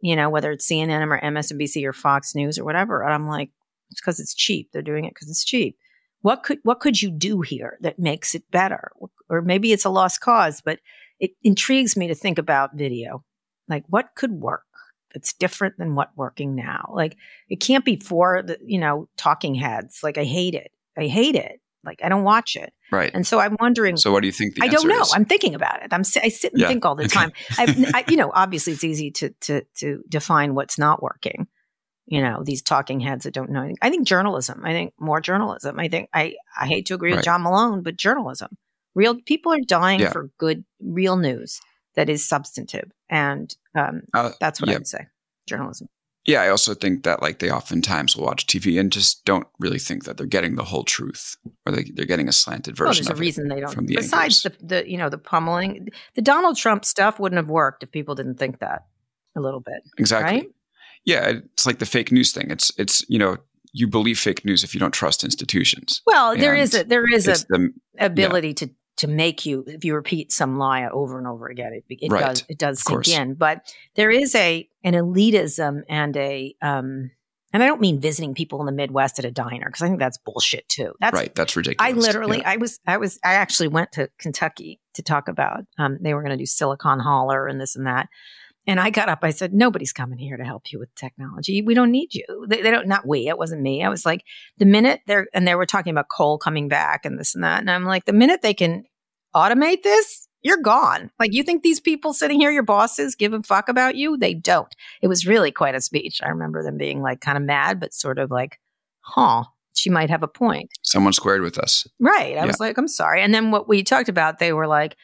you know, whether it's CNN or MSNBC or Fox News or whatever. And I'm like, it's because it's cheap. They're doing it because it's cheap. What could what could you do here that makes it better? Or maybe it's a lost cause, but it intrigues me to think about video. Like what could work that's different than what working now? Like it can't be for the you know talking heads. Like I hate it. I hate it. Like I don't watch it. Right. And so I'm wondering. So what do you think? I don't know. Is? I'm thinking about it. I'm I sit and yeah. think all the time. I, you know, obviously it's easy to to to define what's not working you know these talking heads that don't know anything. I think journalism. I think more journalism. I think I I hate to agree right. with John Malone, but journalism. Real people are dying yeah. for good, real news that is substantive, and um, uh, that's what yeah. I would say. Journalism. Yeah, I also think that like they oftentimes will watch TV and just don't really think that they're getting the whole truth, or they, they're getting a slanted version. Well, there's a reason they don't. From the Besides the, the you know the pummeling, the Donald Trump stuff wouldn't have worked if people didn't think that a little bit. Exactly. Right? Yeah, it's like the fake news thing. It's it's you know you believe fake news if you don't trust institutions. Well, there is a there is a the- ability to to make you if you repeat some lie over and over again, it, it Right. does it does sink in. But there is a an elitism and a um and I don't mean visiting people in the Midwest at a diner because I think that's bullshit too. That's right. That's ridiculous. I literally, Yeah. I was, I was, I actually went to Kentucky to talk about. Um, they were going to do Silicon Holler and this and that. And I got up. I said, "Nobody's coming here to help you with technology. We don't need you. They, they don't. Not we. It wasn't me. I was like, the minute they're and they were talking about coal coming back and this and that. And I'm like, the minute they can automate this, you're gone. Like, you think these people sitting here, your bosses, give a fuck about you? They don't. It was really quite a speech. I remember them being like kind of mad, but sort of like, huh, she might have a point. Someone squared with us. Right. I Yeah. was like, I'm sorry. And then what we talked about, they were like,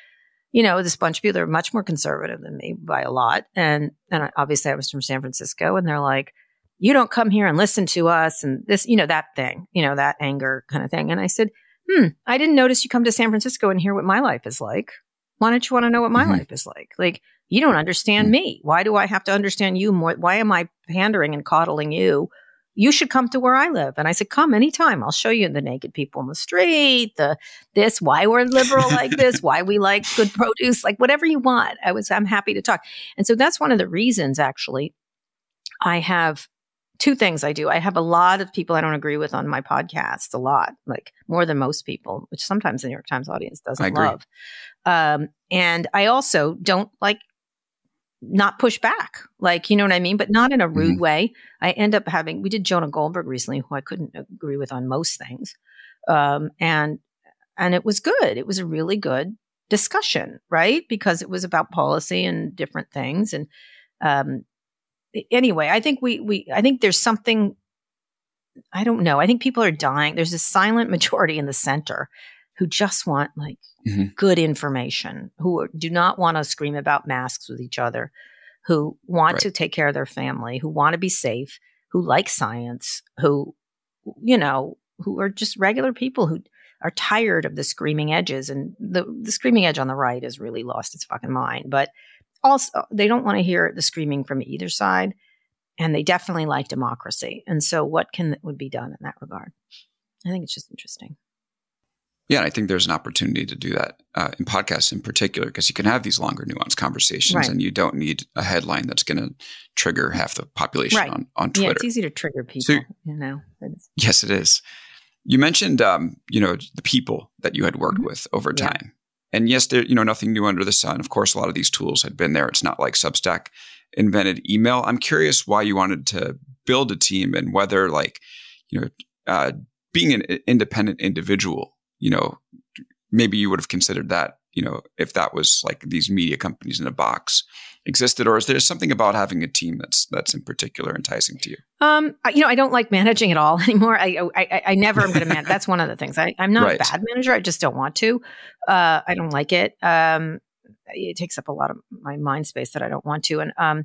you know, this bunch of people, they're much more conservative than me by a lot. And, and obviously I was from San Francisco and they're like, you don't come here and listen to us and this, you know, that thing, you know, that anger kind of thing. And I said, hmm, I didn't notice you come to San Francisco and hear what my life is like. Why don't you want to know what my Mhm. life is like? Like, you don't understand Mhm. me. Why do I have to understand you more? Why am I pandering and coddling you? You should come to where I live. And I said, come anytime. I'll show you the naked people in the street, the this, why we're liberal like this, why we like good produce, like whatever you want. I was, I'm happy to talk. And so that's one of the reasons actually I have two things I do. I have a lot of people I don't agree with on my podcast, a lot, like more than most people, which sometimes the New York Times audience doesn't love. Um, and I also don't like not push back, like, you know what I mean? But not in a rude Mhm. way. I end up having, we did Jonah Goldberg recently, who I couldn't agree with on most things. Um, and, and it was good. It was a really good discussion, right? Because it was about policy and different things. And, um, anyway, I think we, we, I think there's something, I don't know. I think people are dying. There's a silent majority in the center who just want like Mhm. good information, who do not want to scream about masks with each other, who want Right. to take care of their family, who want to be safe, who like science, who, you know, who are just regular people who are tired of the screaming edges. And the, the screaming edge on the right has really lost its fucking mind. But also, they don't want to hear the screaming from either side. And they definitely like democracy. And so, what can would be done in that regard? I think it's just interesting. Yeah, and I think there's an opportunity to do that uh, in podcasts in particular because you can have these longer, nuanced conversations, Right. and you don't need a headline that's going to trigger half the population Right. on on Twitter. Yeah, it's easy to trigger people. So- you know, It's- Yes, it is. You mentioned, um, you know, the people that you had worked Mhm. with over Yeah. time, and yes, there, you know, nothing new under the sun. Of course, a lot of these tools had been there. It's not like Substack invented email. I'm curious why you wanted to build a team and whether, like, you know, uh, being an independent individual, you know, maybe you would have considered that, you know, if that was like these media companies in a box existed, or is there something about having a team that's that's in particular enticing to you? Um, you know, I don't like managing at all anymore. I, I, I- never am going to manage. That's one of the things. I, I'm not Right. a bad manager. I just don't want to. Uh, I don't like it. Um, it takes up a lot of my mind space that I don't want to. And, um,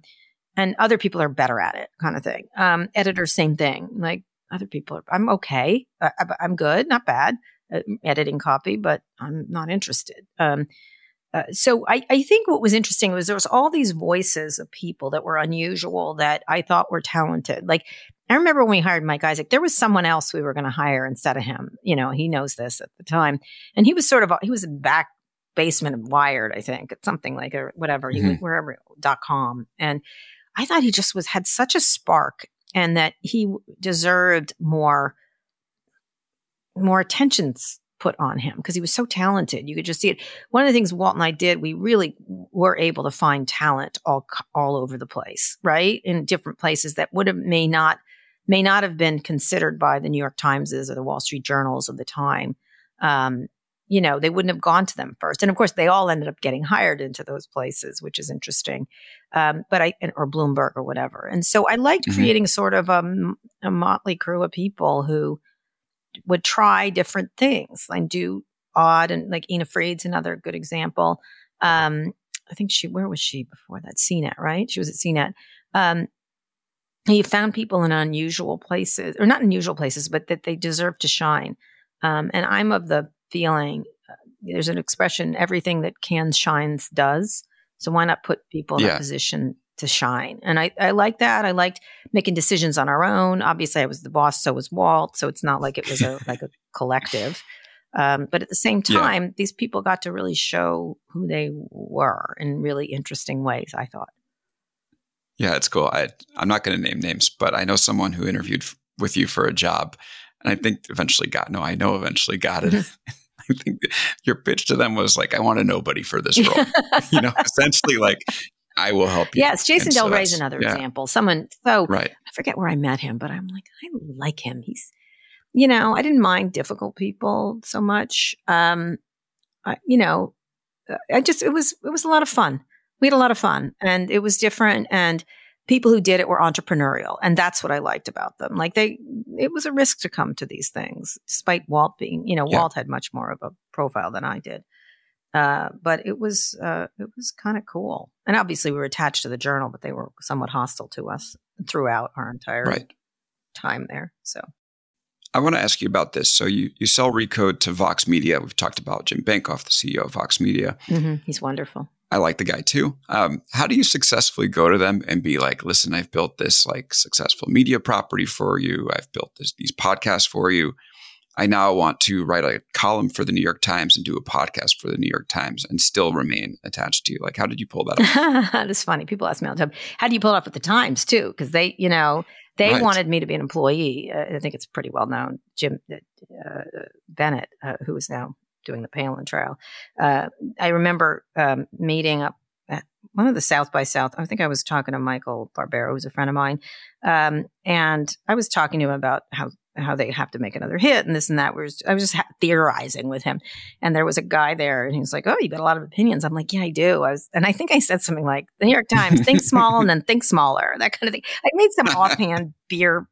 and other people are better at it kind of thing. Um, editors, same thing. Like other people are, I'm okay. I- I'm good, not bad at editing copy, but I'm not interested. Um, uh, so I, I think what was interesting was there was all these voices of people that were unusual that I thought were talented. Like I remember when we hired Mike Isaac, there was someone else we were going to hire instead of him. You know, he knows this at the time, and he was sort of he was in back basement of Wired, I think, something like or whatever he Mhm. went wherever dot com, and I thought he just was had such a spark, and that he deserved more more attentions put on him because he was so talented. You could just see it. One of the things Walt and I did, we really were able to find talent all all over the place, right? In different places that would have may not may not have been considered by the New York Timeses or the Wall Street Journals of the time. Um, you know, they wouldn't have gone to them first, and of course, they all ended up getting hired into those places, which is interesting. Um, but I or Bloomberg or whatever, and so I liked Mhm. creating sort of a, a motley crew of people who would try different things and do odd and like Ina Fried's another good example. Um, I think she, where was she before that? CNET, right? She was at CNET. Um, he found people in unusual places or not unusual places, but that they deserve to shine. Um, and I'm of the feeling uh, there's an expression, everything that can shines does. So why not put people in Yeah. a position to shine. And I, I like that. I liked making decisions on our own. Obviously, I was the boss, so was Walt. So it's not like it was a like a collective. Um, but at the same time, yeah. these people got to really show who they were in really interesting ways. I thought. Yeah, it's cool. I I'm not going to name names, but I know someone who interviewed f- with you for a job, and I think eventually got no. I know eventually got it. I think your pitch to them was like, "I want a nobody for this role." you know, essentially like I will help you. Yes, Jason Del Rey is another yeah. example. Someone so right. I forget where I met him, but I'm like, I like him. He's you know, I didn't mind difficult people so much. Um I, you know, I just it was it was a lot of fun. We had a lot of fun and it was different and people who did it were entrepreneurial and that's what I liked about them. Like they it was a risk to come to these things despite Walt being, you know, yeah. Walt had much more of a profile than I did. Uh, but it was uh, it was kind of cool. And obviously, we were attached to the journal, but they were somewhat hostile to us throughout our entire right. time there. So, I want to ask you about this. So, you you sell Recode to Vox Media. We've talked about Jim Bankoff, the CEO of Vox Media. Mm-hmm. He's wonderful. I like the guy too. Um, how do you successfully go to them and be like, "Listen, I've built this like successful media property for you. I've built this, these podcasts for you." I now want to write a column for the New York Times and do a podcast for the New York Times and still remain attached to you. Like, how did you pull that off? That's funny. People ask me all the time, how do you pull it off with the Times too? Because they, you know, they right. wanted me to be an employee. Uh, I think it's pretty well known. Jim uh, uh Bennet, uh, who is now doing the Palin trial. Uh, I remember um, meeting up at one of the South by South. I think I was talking to Michael Barbaro, who's a friend of mine, um, and I was talking to him about how how they have to make another hit and this and that. Was I was just ha- theorizing with him, and there was a guy there, and he was like, "Oh, you got a lot of opinions." I'm like, "Yeah, I do." I was, and I think I said something like, "The New York Times, think small and then think smaller," that kind of thing. I made some offhand beer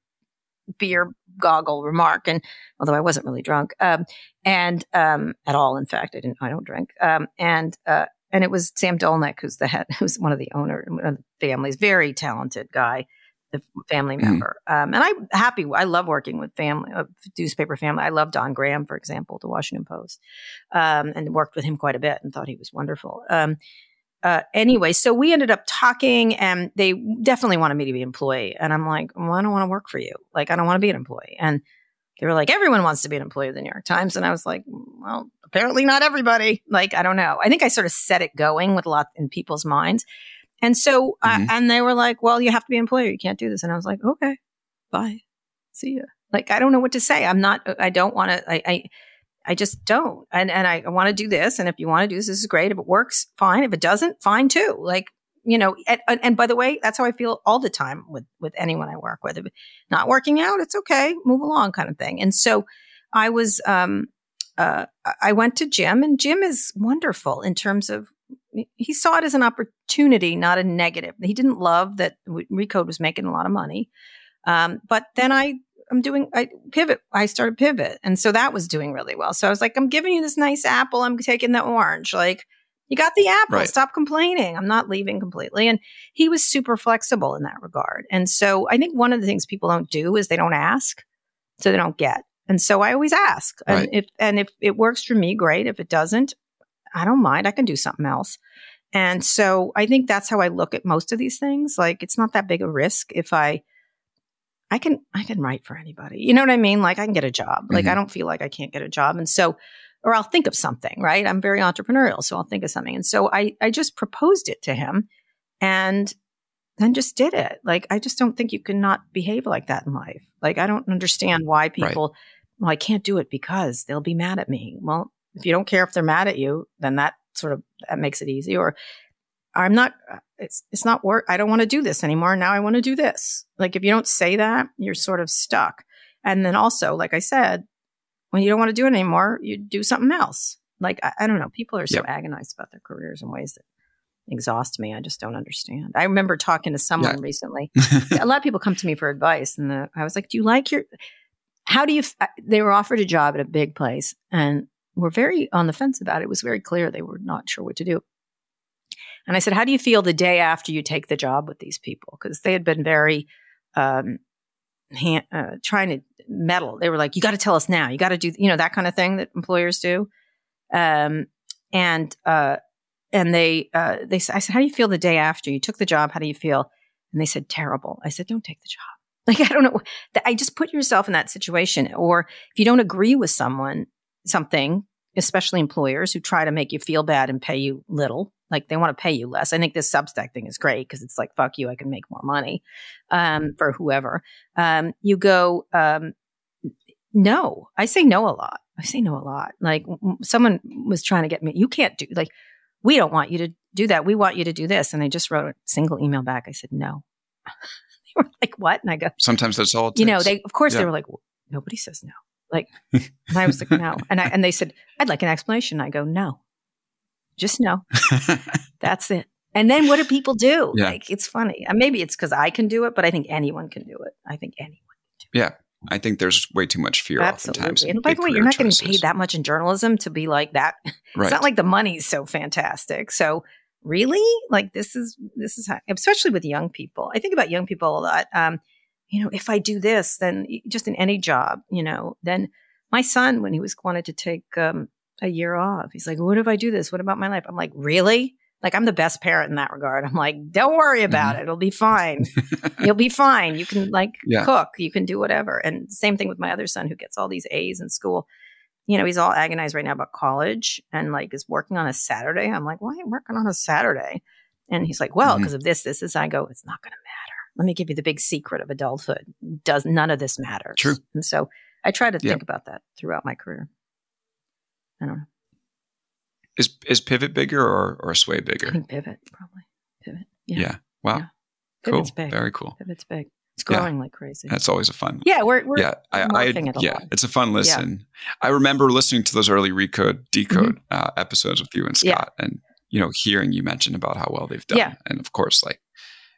beer goggle remark, and although I wasn't really drunk, um, and um, at all, in fact, I didn't. I don't drink, um, and. Uh, and it was Sam Dolnick, who's the head, who's one of the owner, one of the families, very talented guy the family mm-hmm. member. Mm. Um, and I'm happy. I love working with family, uh, newspaper family. I love Don Graham, for example, the Washington Post, um, and worked with him quite a bit and thought he was wonderful. Um, uh, anyway, so we ended up talking, and they definitely wanted me to be an employee. And I'm like, well, I don't want to work for you. Like, I don't want to be an employee. And they were like, everyone wants to be an employee of the New York Times. And I was like, well, apparently not everybody. Like, I don't know. I think I sort of set it going with a lot in people's minds. And so, mm-hmm. uh, and they were like, well, you have to be an employer. You can't do this. And I was like, okay, bye. See ya. Like, I don't know what to say. I'm not, I don't want to, I, I, I just don't. And, and I, I want to do this. And if you want to do this, this is great. If it works, fine. If it doesn't, fine too. Like, you know, and, and by the way, that's how I feel all the time with, with anyone I work with. If not working out, it's okay. Move along kind of thing. And so I was, um, uh, I went to Jim and Jim is wonderful in terms of he saw it as an opportunity, not a negative. He didn't love that Recode was making a lot of money. Um, but then I, I'm doing, I pivot, I started pivot. And so that was doing really well. So I was like, I'm giving you this nice apple. I'm taking the orange. Like, you got the apple. Right. Stop complaining. I'm not leaving completely. And he was super flexible in that regard. And so I think one of the things people don't do is they don't ask, so they don't get. And so I always ask. Right. And if and if it works for me, great. If it doesn't, I don't mind. I can do something else. And so I think that's how I look at most of these things. Like it's not that big a risk if I I can I can write for anybody. You know what I mean? Like I can get a job. Like mm-hmm. I don't feel like I can't get a job. And so or I'll think of something, right? I'm very entrepreneurial, so I'll think of something. And so I I just proposed it to him and then just did it. Like I just don't think you can not behave like that in life. Like I don't understand why people right. well I can't do it because they'll be mad at me. Well, if you don't care if they're mad at you, then that sort of that makes it easy. Or I'm not. It's it's not work. I don't want to do this anymore. Now I want to do this. Like if you don't say that, you're sort of stuck. And then also, like I said, when you don't want to do it anymore, you do something else. Like I, I don't know. People are so yep. agonized about their careers in ways that exhaust me. I just don't understand. I remember talking to someone yeah. recently. a lot of people come to me for advice, and the, I was like, "Do you like your? How do you?" F-? They were offered a job at a big place, and were very on the fence about it. It was very clear they were not sure what to do. And I said, How do you feel the day after you take the job with these people? Because they had been very um, hand, uh, trying to meddle. They were like, You got to tell us now. You got to do, you know, that kind of thing that employers do. Um, and, uh, and they uh, they I said, "How do you feel the day after you took the job? How do you feel?" And they said, "Terrible." I said, "Don't take the job." Like I don't know. I just put yourself in that situation, or if you don't agree with someone, something, especially employers who try to make you feel bad and pay you little, like they want to pay you less. I think this Substack thing is great because it's like fuck you, I can make more money um, for whoever. Um, you go, um, no. I say no a lot. I say no a lot. Like someone was trying to get me. You can't do like we don't want you to do that. We want you to do this. And I just wrote a single email back. I said, no. they were like, what? And I go, sometimes that's all You know, they, of course, yeah. they were like, nobody says no. Like, and I was like, no. And I, and they said, I'd like an explanation. I go, no, just no. that's it. And then what do people do? Yeah. Like, it's funny. Maybe it's because I can do it, but I think anyone can do it. I think anyone can do it. Yeah. I think there's way too much fear Absolutely. oftentimes. And by the way, you're not choices. getting paid that much in journalism to be like that. Right. It's not like the money's so fantastic. So really, like this is this is how, especially with young people. I think about young people a lot. Um, you know, if I do this, then just in any job, you know, then my son, when he was wanted to take um, a year off, he's like, "What if I do this? What about my life?" I'm like, "Really?" Like I'm the best parent in that regard. I'm like, don't worry about mm-hmm. it. It'll be fine. You'll be fine. You can like yeah. cook. You can do whatever. And same thing with my other son who gets all these A's in school. You know, he's all agonized right now about college and like is working on a Saturday. I'm like, why are you working on a Saturday? And he's like, well, because mm-hmm. of this, this, this. I go, it's not going to. Let me give you the big secret of adulthood. Does none of this matter? True. And so I try to think about that throughout my career. I don't know. Is is Pivot bigger or or Sway bigger? I think Pivot probably. Pivot. Yeah. yeah. Wow. Yeah. Pivot's cool. big. Very cool. Pivot's big. It's growing yeah. like crazy. That's always a fun. Yeah, we're, we're yeah. I, I it yeah, lot. it's a fun listen. Yeah. I remember listening to those early recode decode mm-hmm. uh, episodes with you and Scott, and you know, hearing you mention about how well they've done, and of course, like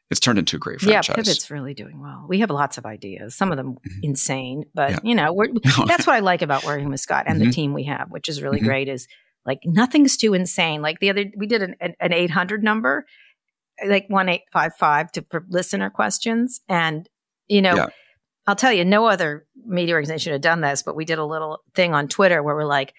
it's turned into a great franchise. Yeah, Pivot's really doing well. We have lots of ideas, some of them mm-hmm. insane, but you know, we're, that's what I like about working with Scott and mm-hmm. the team we have, which is really mm-hmm. great. Is like nothing's too insane. Like the other, we did an, an 800 number, like 1855 to, for listener questions. And, you know, yeah. I'll tell you, no other media organization had done this, but we did a little thing on Twitter where we're like,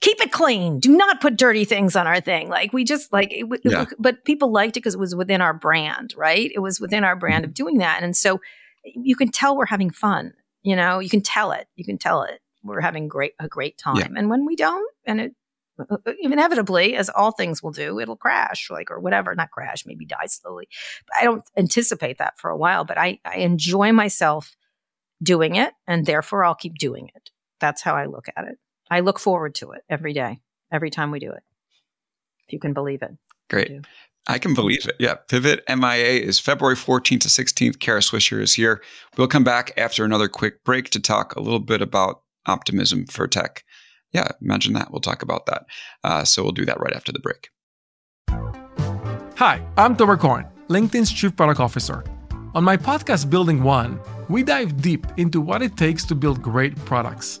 keep it clean. Do not put dirty things on our thing. Like we just like, it, yeah. but people liked it because it was within our brand, right? It was within our brand mm-hmm. of doing that. And so you can tell we're having fun, you know, you can tell it, you can tell it. We're having great, a great time. Yeah. And when we don't, and it uh, uh, inevitably, as all things will do, it'll crash, like, or whatever, not crash, maybe die slowly. But I don't anticipate that for a while, but I, I enjoy myself doing it and therefore I'll keep doing it. That's how I look at it. I look forward to it every day, every time we do it. If you can believe it. Great. I, I can believe it. Yeah. Pivot MIA is February 14th to 16th. Kara Swisher is here. We'll come back after another quick break to talk a little bit about optimism for tech yeah, imagine that. We'll talk about that. Uh, so we'll do that right after the break. Hi, I'm Tomer Cohen, LinkedIn's Chief Product Officer. On my podcast, Building One, we dive deep into what it takes to build great products.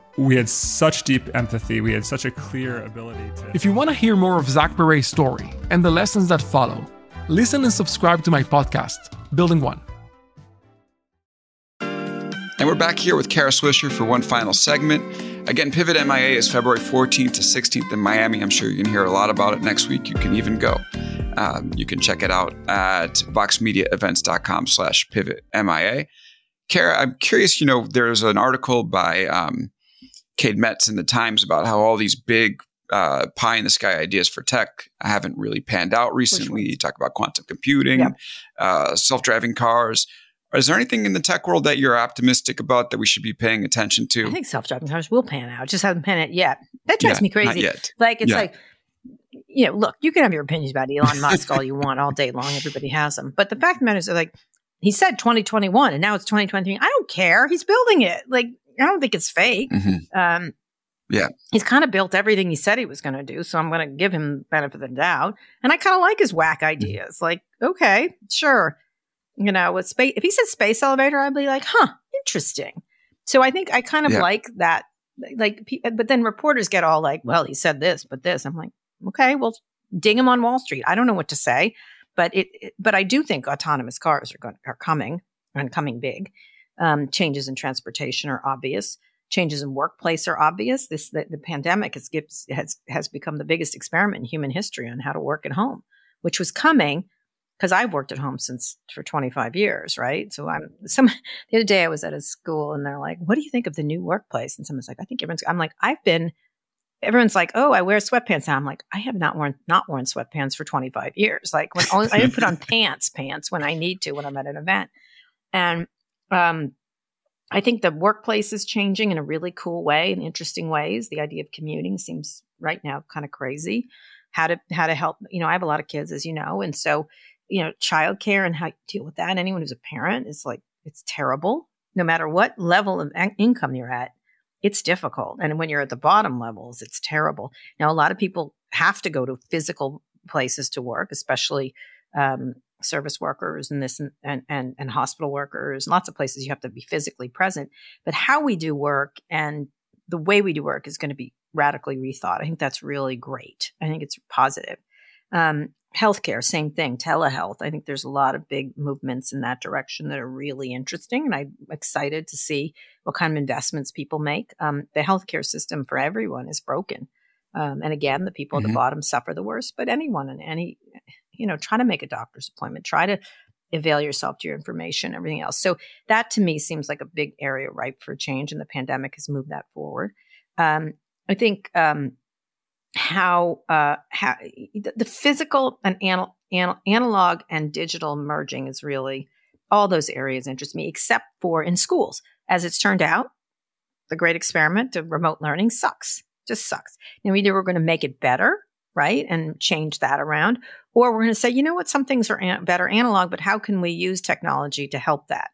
we had such deep empathy. We had such a clear ability to. If you want to hear more of Zach Perret's story and the lessons that follow, listen and subscribe to my podcast, Building One. And we're back here with Kara Swisher for one final segment. Again, Pivot MIA is February 14th to 16th in Miami. I'm sure you can hear a lot about it next week. You can even go. Um, you can check it out at voxmediaevents.com slash pivot MIA. Kara, I'm curious, you know, there's an article by um, Cade Metz in the Times about how all these big uh, pie in the sky ideas for tech haven't really panned out recently. You talk about quantum computing, yeah. uh, self driving cars. Is there anything in the tech world that you're optimistic about that we should be paying attention to? I think self driving cars will pan out. Just haven't panned out yet. That drives yeah, me crazy. Like it's yeah. like you know, look, you can have your opinions about Elon Musk all you want all day long. Everybody has them. But the fact of the matter is, like, he said 2021 and now it's 2023. I don't care. He's building it. Like, I don't think it's fake. Mm-hmm. Um, Yeah. He's kind of built everything he said he was going to do. So I'm going to give him benefit of the doubt. And I kind of like his whack ideas. Like, okay, sure. You know, with space, if he said space elevator, I'd be like, huh, interesting. So I think I kind of Yeah. like that. Like, but then reporters get all like, well, he said this, but this. I'm like, okay, well, ding him on Wall Street. I don't know what to say, but it, it- but I do think autonomous cars are going are coming and coming big. Um, changes in transportation are obvious. Changes in workplace are obvious. This the, the pandemic has, gives, has has become the biggest experiment in human history on how to work at home, which was coming because I've worked at home since for 25 years, right? So I'm some the other day I was at a school and they're like, "What do you think of the new workplace?" And someone's like, "I think everyone's." I'm like, "I've been." Everyone's like, "Oh, I wear sweatpants." now." I'm like, "I have not worn not worn sweatpants for 25 years. Like when only, I put on pants, pants when I need to when I'm at an event." And um, I think the workplace is changing in a really cool way, in interesting ways. The idea of commuting seems right now kind of crazy. How to how to help? You know, I have a lot of kids, as you know, and so you know, childcare and how you deal with that. Anyone who's a parent is like it's terrible. No matter what level of in- income you're at, it's difficult. And when you're at the bottom levels, it's terrible. Now, a lot of people have to go to physical places to work, especially um, service workers and this and, and, and, and hospital workers, and lots of places you have to be physically present. But how we do work and the way we do work is going to be radically rethought. I think that's really great. I think it's positive. Um, healthcare, same thing. Telehealth. I think there's a lot of big movements in that direction that are really interesting, and I'm excited to see what kind of investments people make. Um, the healthcare system for everyone is broken, um, and again, the people at Mhm. the bottom suffer the worst. But anyone and any, you know, try to make a doctor's appointment. Try to avail yourself to your information, everything else. So that to me seems like a big area ripe for change, and the pandemic has moved that forward. Um, I think um, how uh, how the, the physical and anal, anal, analog and digital merging is really all those areas interest me, except for in schools. As it's turned out, the great experiment of remote learning sucks, just sucks. Now either we're going to make it better, right, and change that around, or we're going to say, you know what, some things are an- better analog, but how can we use technology to help that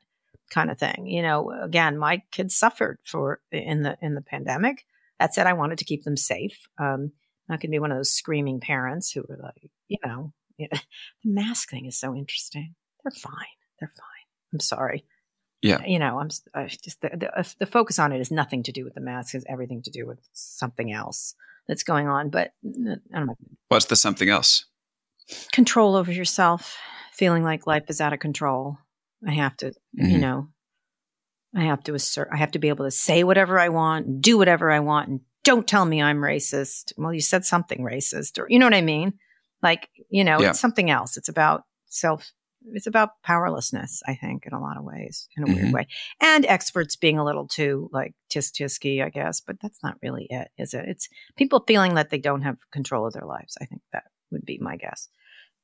kind of thing? You know, again, my kids suffered for in the in the pandemic. That said, I wanted to keep them safe. Um, not going to be one of those screaming parents who are like, you know, yeah, the mask thing is so interesting. They're fine. They're fine. I'm sorry. Yeah. You know, I'm I just the, the, the focus on it is nothing to do with the mask. It's everything to do with something else that's going on. But I don't know. What's the something else? Control over yourself, feeling like life is out of control. I have to, you Mhm. know, I have to assert, I have to be able to say whatever I want, do whatever I want, and don't tell me I'm racist. Well, you said something racist, or you know what I mean? Like, you know, Yeah. it's something else. It's about self, it's about powerlessness, I think, in a lot of ways, in a weird Mhm. way. And experts being a little too like tisk tisky, I guess, but that's not really it, is it? It's people feeling that they don't have control of their lives. I think that would be my guess.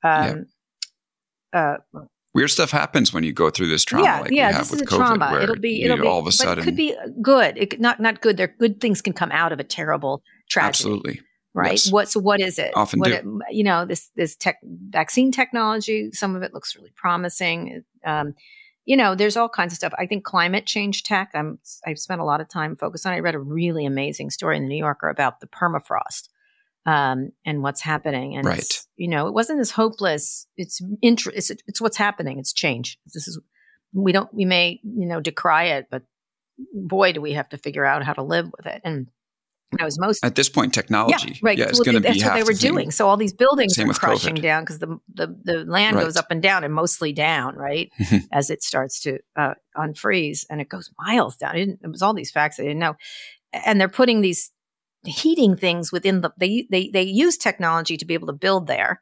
Um, uh, Weird stuff happens when you go through this trauma yeah, like yeah, this with is a COVID, trauma. It'll be, it'll be all of a but sudden, it could be good. It not not good. There, good things can come out of a terrible tragedy, absolutely. right? yes. What so what is it? Often what do. it- you know, this this tech vaccine technology. Some of it looks really promising. Um, you know, there's all kinds of stuff. I think climate change tech. I'm I've spent a lot of time focused on. it. I read a really amazing story in the New Yorker about the permafrost um, and what's happening. And Right. you know, it wasn't as hopeless. It's inter- it's, it's what's happening. It's change. This is we don't we may you know decry it, but boy, do we have to figure out how to live with it. And I was most At this point, technology, yeah, right. yeah, it's Well, going to be that's what they were the thing. doing. So all these buildings Same are with crushing COVID. down because the, the the land Right. goes up and down, and mostly down, right, as it starts to uh, unfreeze, and it goes miles down. It was all these facts I didn't know, and they're putting these heating things within the they they they use technology to be able to build there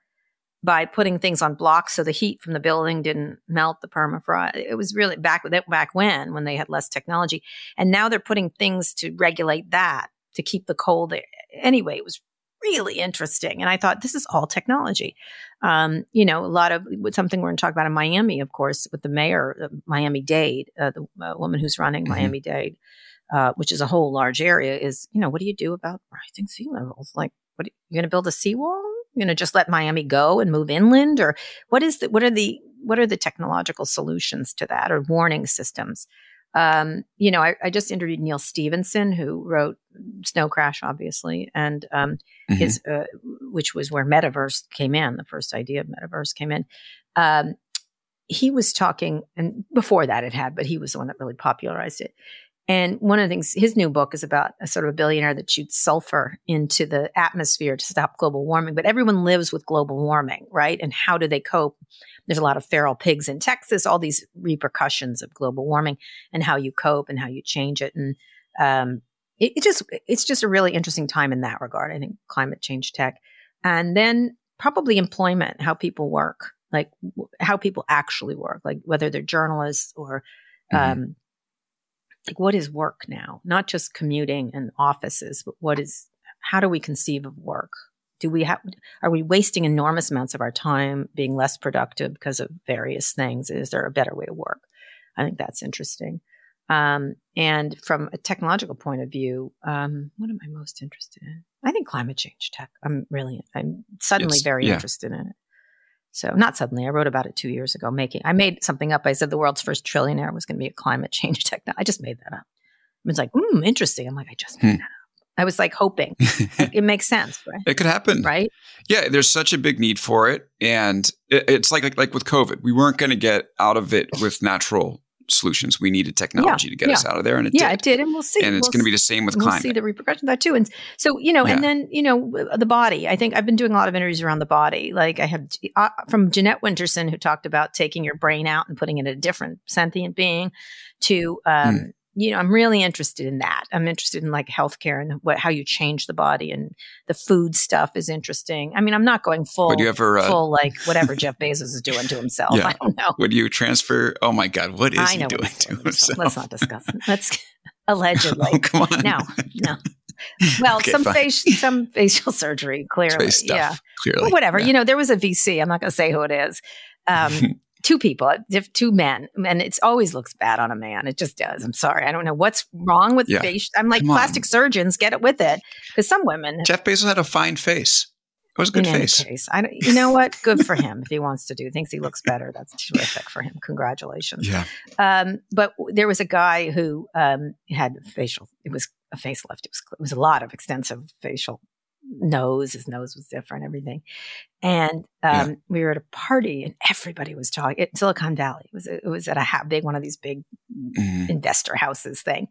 by putting things on blocks so the heat from the building didn't melt the permafrost. It was really back with back when when they had less technology, and now they're putting things to regulate that to keep the cold. Anyway, it was really interesting, and I thought this is all technology. Um, you know, a lot of something we're going to talk about in Miami, of course, with the mayor, uh, Miami Dade, uh, the uh, woman who's running Mhm. Miami Dade. Uh, which is a whole large area, is you know what do you do about rising sea levels? Like, what you going to build a seawall? You're going to just let Miami go and move inland, or what is the what are the what are the technological solutions to that, or warning systems? Um, you know, I, I, just interviewed Neal Stephenson, who wrote Snow Crash, obviously, and um, mm-hmm. his, uh, which was where metaverse came in. The first idea of metaverse came in. Um, he was talking, and before that it had, but he was the one that really popularized it. And one of the things, his new book is about a sort of a billionaire that shoots sulfur into the atmosphere to stop global warming. But everyone lives with global warming, right? And how do they cope? There's a lot of feral pigs in Texas, all these repercussions of global warming and how you cope and how you change it. And um, it, it just, it's just a really interesting time in that regard. I think climate change tech. And then probably employment, how people work, like how people actually work, like whether they're journalists or, mm-hmm. Like what is work now? Not just commuting and offices, but what is how do we conceive of work? Do we have are we wasting enormous amounts of our time being less productive because of various things? Is there a better way to work? I think that's interesting. Um, and from a technological point of view, um, what am I most interested in? I think climate change tech. I'm really, I'm suddenly it's, very yeah. interested in it. So not suddenly, I wrote about it two years ago. Making, I made something up. I said the world's first trillionaire was going to be a climate change tech. I just made that up. It's like, hmm, interesting. I'm like, I just made hmm. that up. I was like hoping it makes sense, right? It could happen, right? Yeah, there's such a big need for it, and it, it's like, like like with COVID, we weren't going to get out of it with natural solutions. We needed technology yeah, to get yeah. us out of there, and it yeah, did. it did, and we'll see. And it's we'll going to be the same with we'll climate. See the repercussions of that too, and so you know, yeah. and then you know, the body. I think I've been doing a lot of interviews around the body. Like I have uh, from Jeanette Winterson, who talked about taking your brain out and putting it in a different sentient being, to um, mm you know, I'm really interested in that. I'm interested in like healthcare and what how you change the body and the food stuff is interesting. I mean, I'm not going full, Would you ever, uh, full like whatever Jeff Bezos is doing to himself. Yeah. I don't know. Would you transfer? Oh my God, what is I he doing to himself? Let's not discuss. It. Let's allegedly. oh, come on. No, no. Well, okay, some facial some facial surgery, clearly. Stuff, yeah, clearly. Well, whatever. Yeah. You know, there was a VC. I'm not going to say who it is. Um, two people, two men, and it always looks bad on a man. It just does. I'm sorry. I don't know what's wrong with yeah. face. I'm like plastic surgeons, get it with it. Because some women. Jeff Bezos had a fine face. It was a good in face. Case, I don't, you know what? Good for him if he wants to do. Thinks he looks better. That's terrific for him. Congratulations. Yeah. Um, but there was a guy who um, had facial. It was a facelift. It was it was a lot of extensive facial nose. His nose was different, everything. And um, yeah. we were at a party, and everybody was talking. At Silicon Valley it was it was at a ha- big one of these big mm. investor houses thing,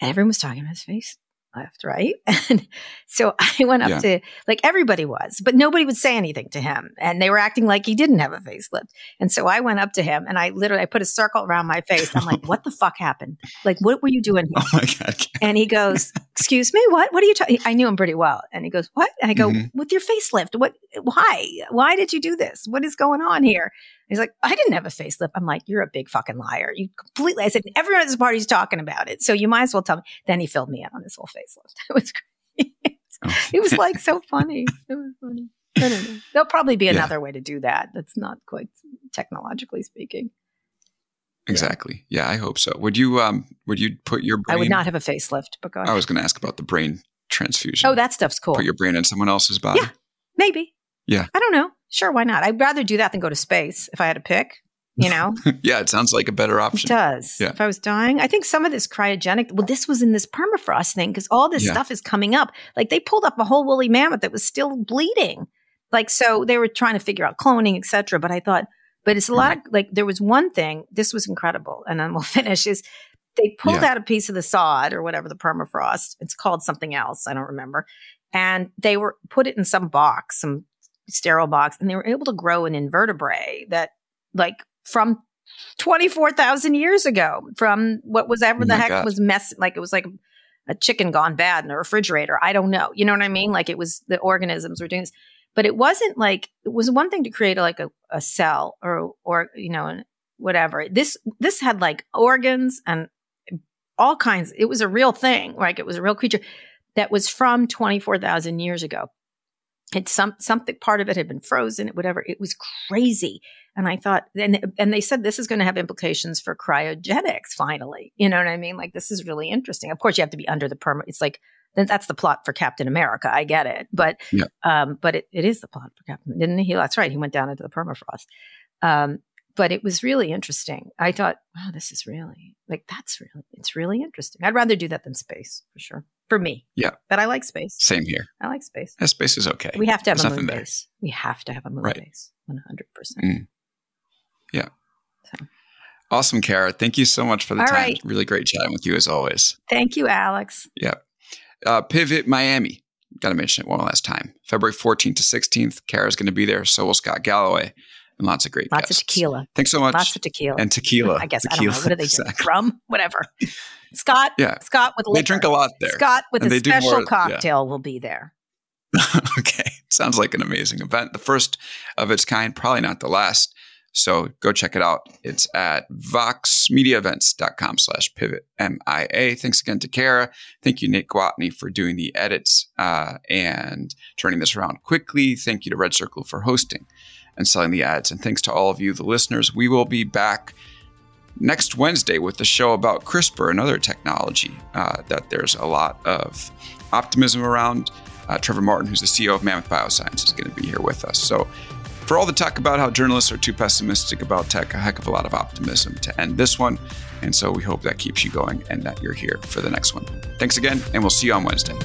and everyone was talking about his face left, right? And so I went up yeah. to like everybody was, but nobody would say anything to him. And they were acting like he didn't have a facelift. And so I went up to him and I literally I put a circle around my face. I'm like, what the fuck happened? Like, what were you doing here? Oh my God. And he goes, Excuse me, what? What are you talking? I knew him pretty well. And he goes, What? And I go, mm-hmm. With your facelift, what why? Why did you do this? What is going on here? He's like, I didn't have a facelift. I'm like, you're a big fucking liar. You completely, I said, everyone at this party's talking about it. So you might as well tell me. Then he filled me in on his whole facelift. It was great. Oh. it was like so funny. It was funny. I don't know. There'll probably be another yeah. way to do that. That's not quite technologically speaking. Exactly. Yeah. yeah, I hope so. Would you um would you put your brain I would not have a facelift, but I was going to ask about the brain transfusion. Oh, that stuff's cool. Put your brain in someone else's body. Yeah. Maybe. Yeah. I don't know. Sure, why not? I'd rather do that than go to space if I had to pick. You know? yeah, it sounds like a better option. It does. Yeah. If I was dying, I think some of this cryogenic. Well, this was in this permafrost thing because all this yeah. stuff is coming up. Like they pulled up a whole woolly mammoth that was still bleeding. Like so, they were trying to figure out cloning, etc. But I thought, but it's a mm-hmm. lot. Of, like there was one thing. This was incredible, and then we'll finish. Is they pulled yeah. out a piece of the sod or whatever the permafrost. It's called something else. I don't remember. And they were put it in some box, some sterile box and they were able to grow an invertebrate that like from 24,000 years ago from what was ever oh the heck God. was mess like it was like a chicken gone bad in a refrigerator. I don't know. You know what I mean? Like it was the organisms were doing this. But it wasn't like it was one thing to create like a, a cell or or you know whatever. This this had like organs and all kinds. It was a real thing. Like it was a real creature that was from 24,000 years ago it's some something part of it had been frozen whatever it was crazy and i thought and and they said this is going to have implications for cryogenics finally you know what i mean like this is really interesting of course you have to be under the perma it's like then that's the plot for Captain America. I get it, but Yeah. um, but it, it is the plot for Captain. Didn't he? That's right. He went down into the permafrost. Um, but it was really interesting. I thought, wow, this is really like that's really it's really interesting. I'd rather do that than space for sure. For me, Yeah. But I like space. Same here. I like space. Yeah, space is okay. We have to have There's a moon there. base. We have to have a moon Right. base. One hundred percent. Mm. Yeah. Awesome, Kara. Thank you so much for the All time. right. Really great chatting with you as always. Thank you, Alex. Yeah. Uh, Pivot Miami. Got to mention it one last time. February 14th to 16th. Kara's going to be there. So will Scott Galloway and lots of great Lots guests. of tequila. Thanks so much. Lots of tequila. and tequila. I guess tequila. I don't know. What do they exactly. drink? Rum, whatever. Scott. Yeah. Scott with liquor. They drink a lot there. Scott with And a special more- yeah. cocktail will be there. okay. Sounds like an amazing event. The first of its kind, probably not the last. So go check it out. It's at voxmediaevents.com slash pivot MIA. Thanks again to Kara. Thank you, Nate Gwatney, for doing the edits uh, and turning this around quickly. Thank you to Red Circle for hosting and selling the ads. And thanks to all of you, the listeners. We will be back next Wednesday with the show about CRISPR and other technology uh, that there's a lot of optimism around. Uh, Trevor Martin, who's the CEO of Mammoth Bioscience, is going to be here with us. So, for all the talk about how journalists are too pessimistic about tech, a heck of a lot of optimism to end this one. And so, we hope that keeps you going and that you're here for the next one. Thanks again, and we'll see you on Wednesday.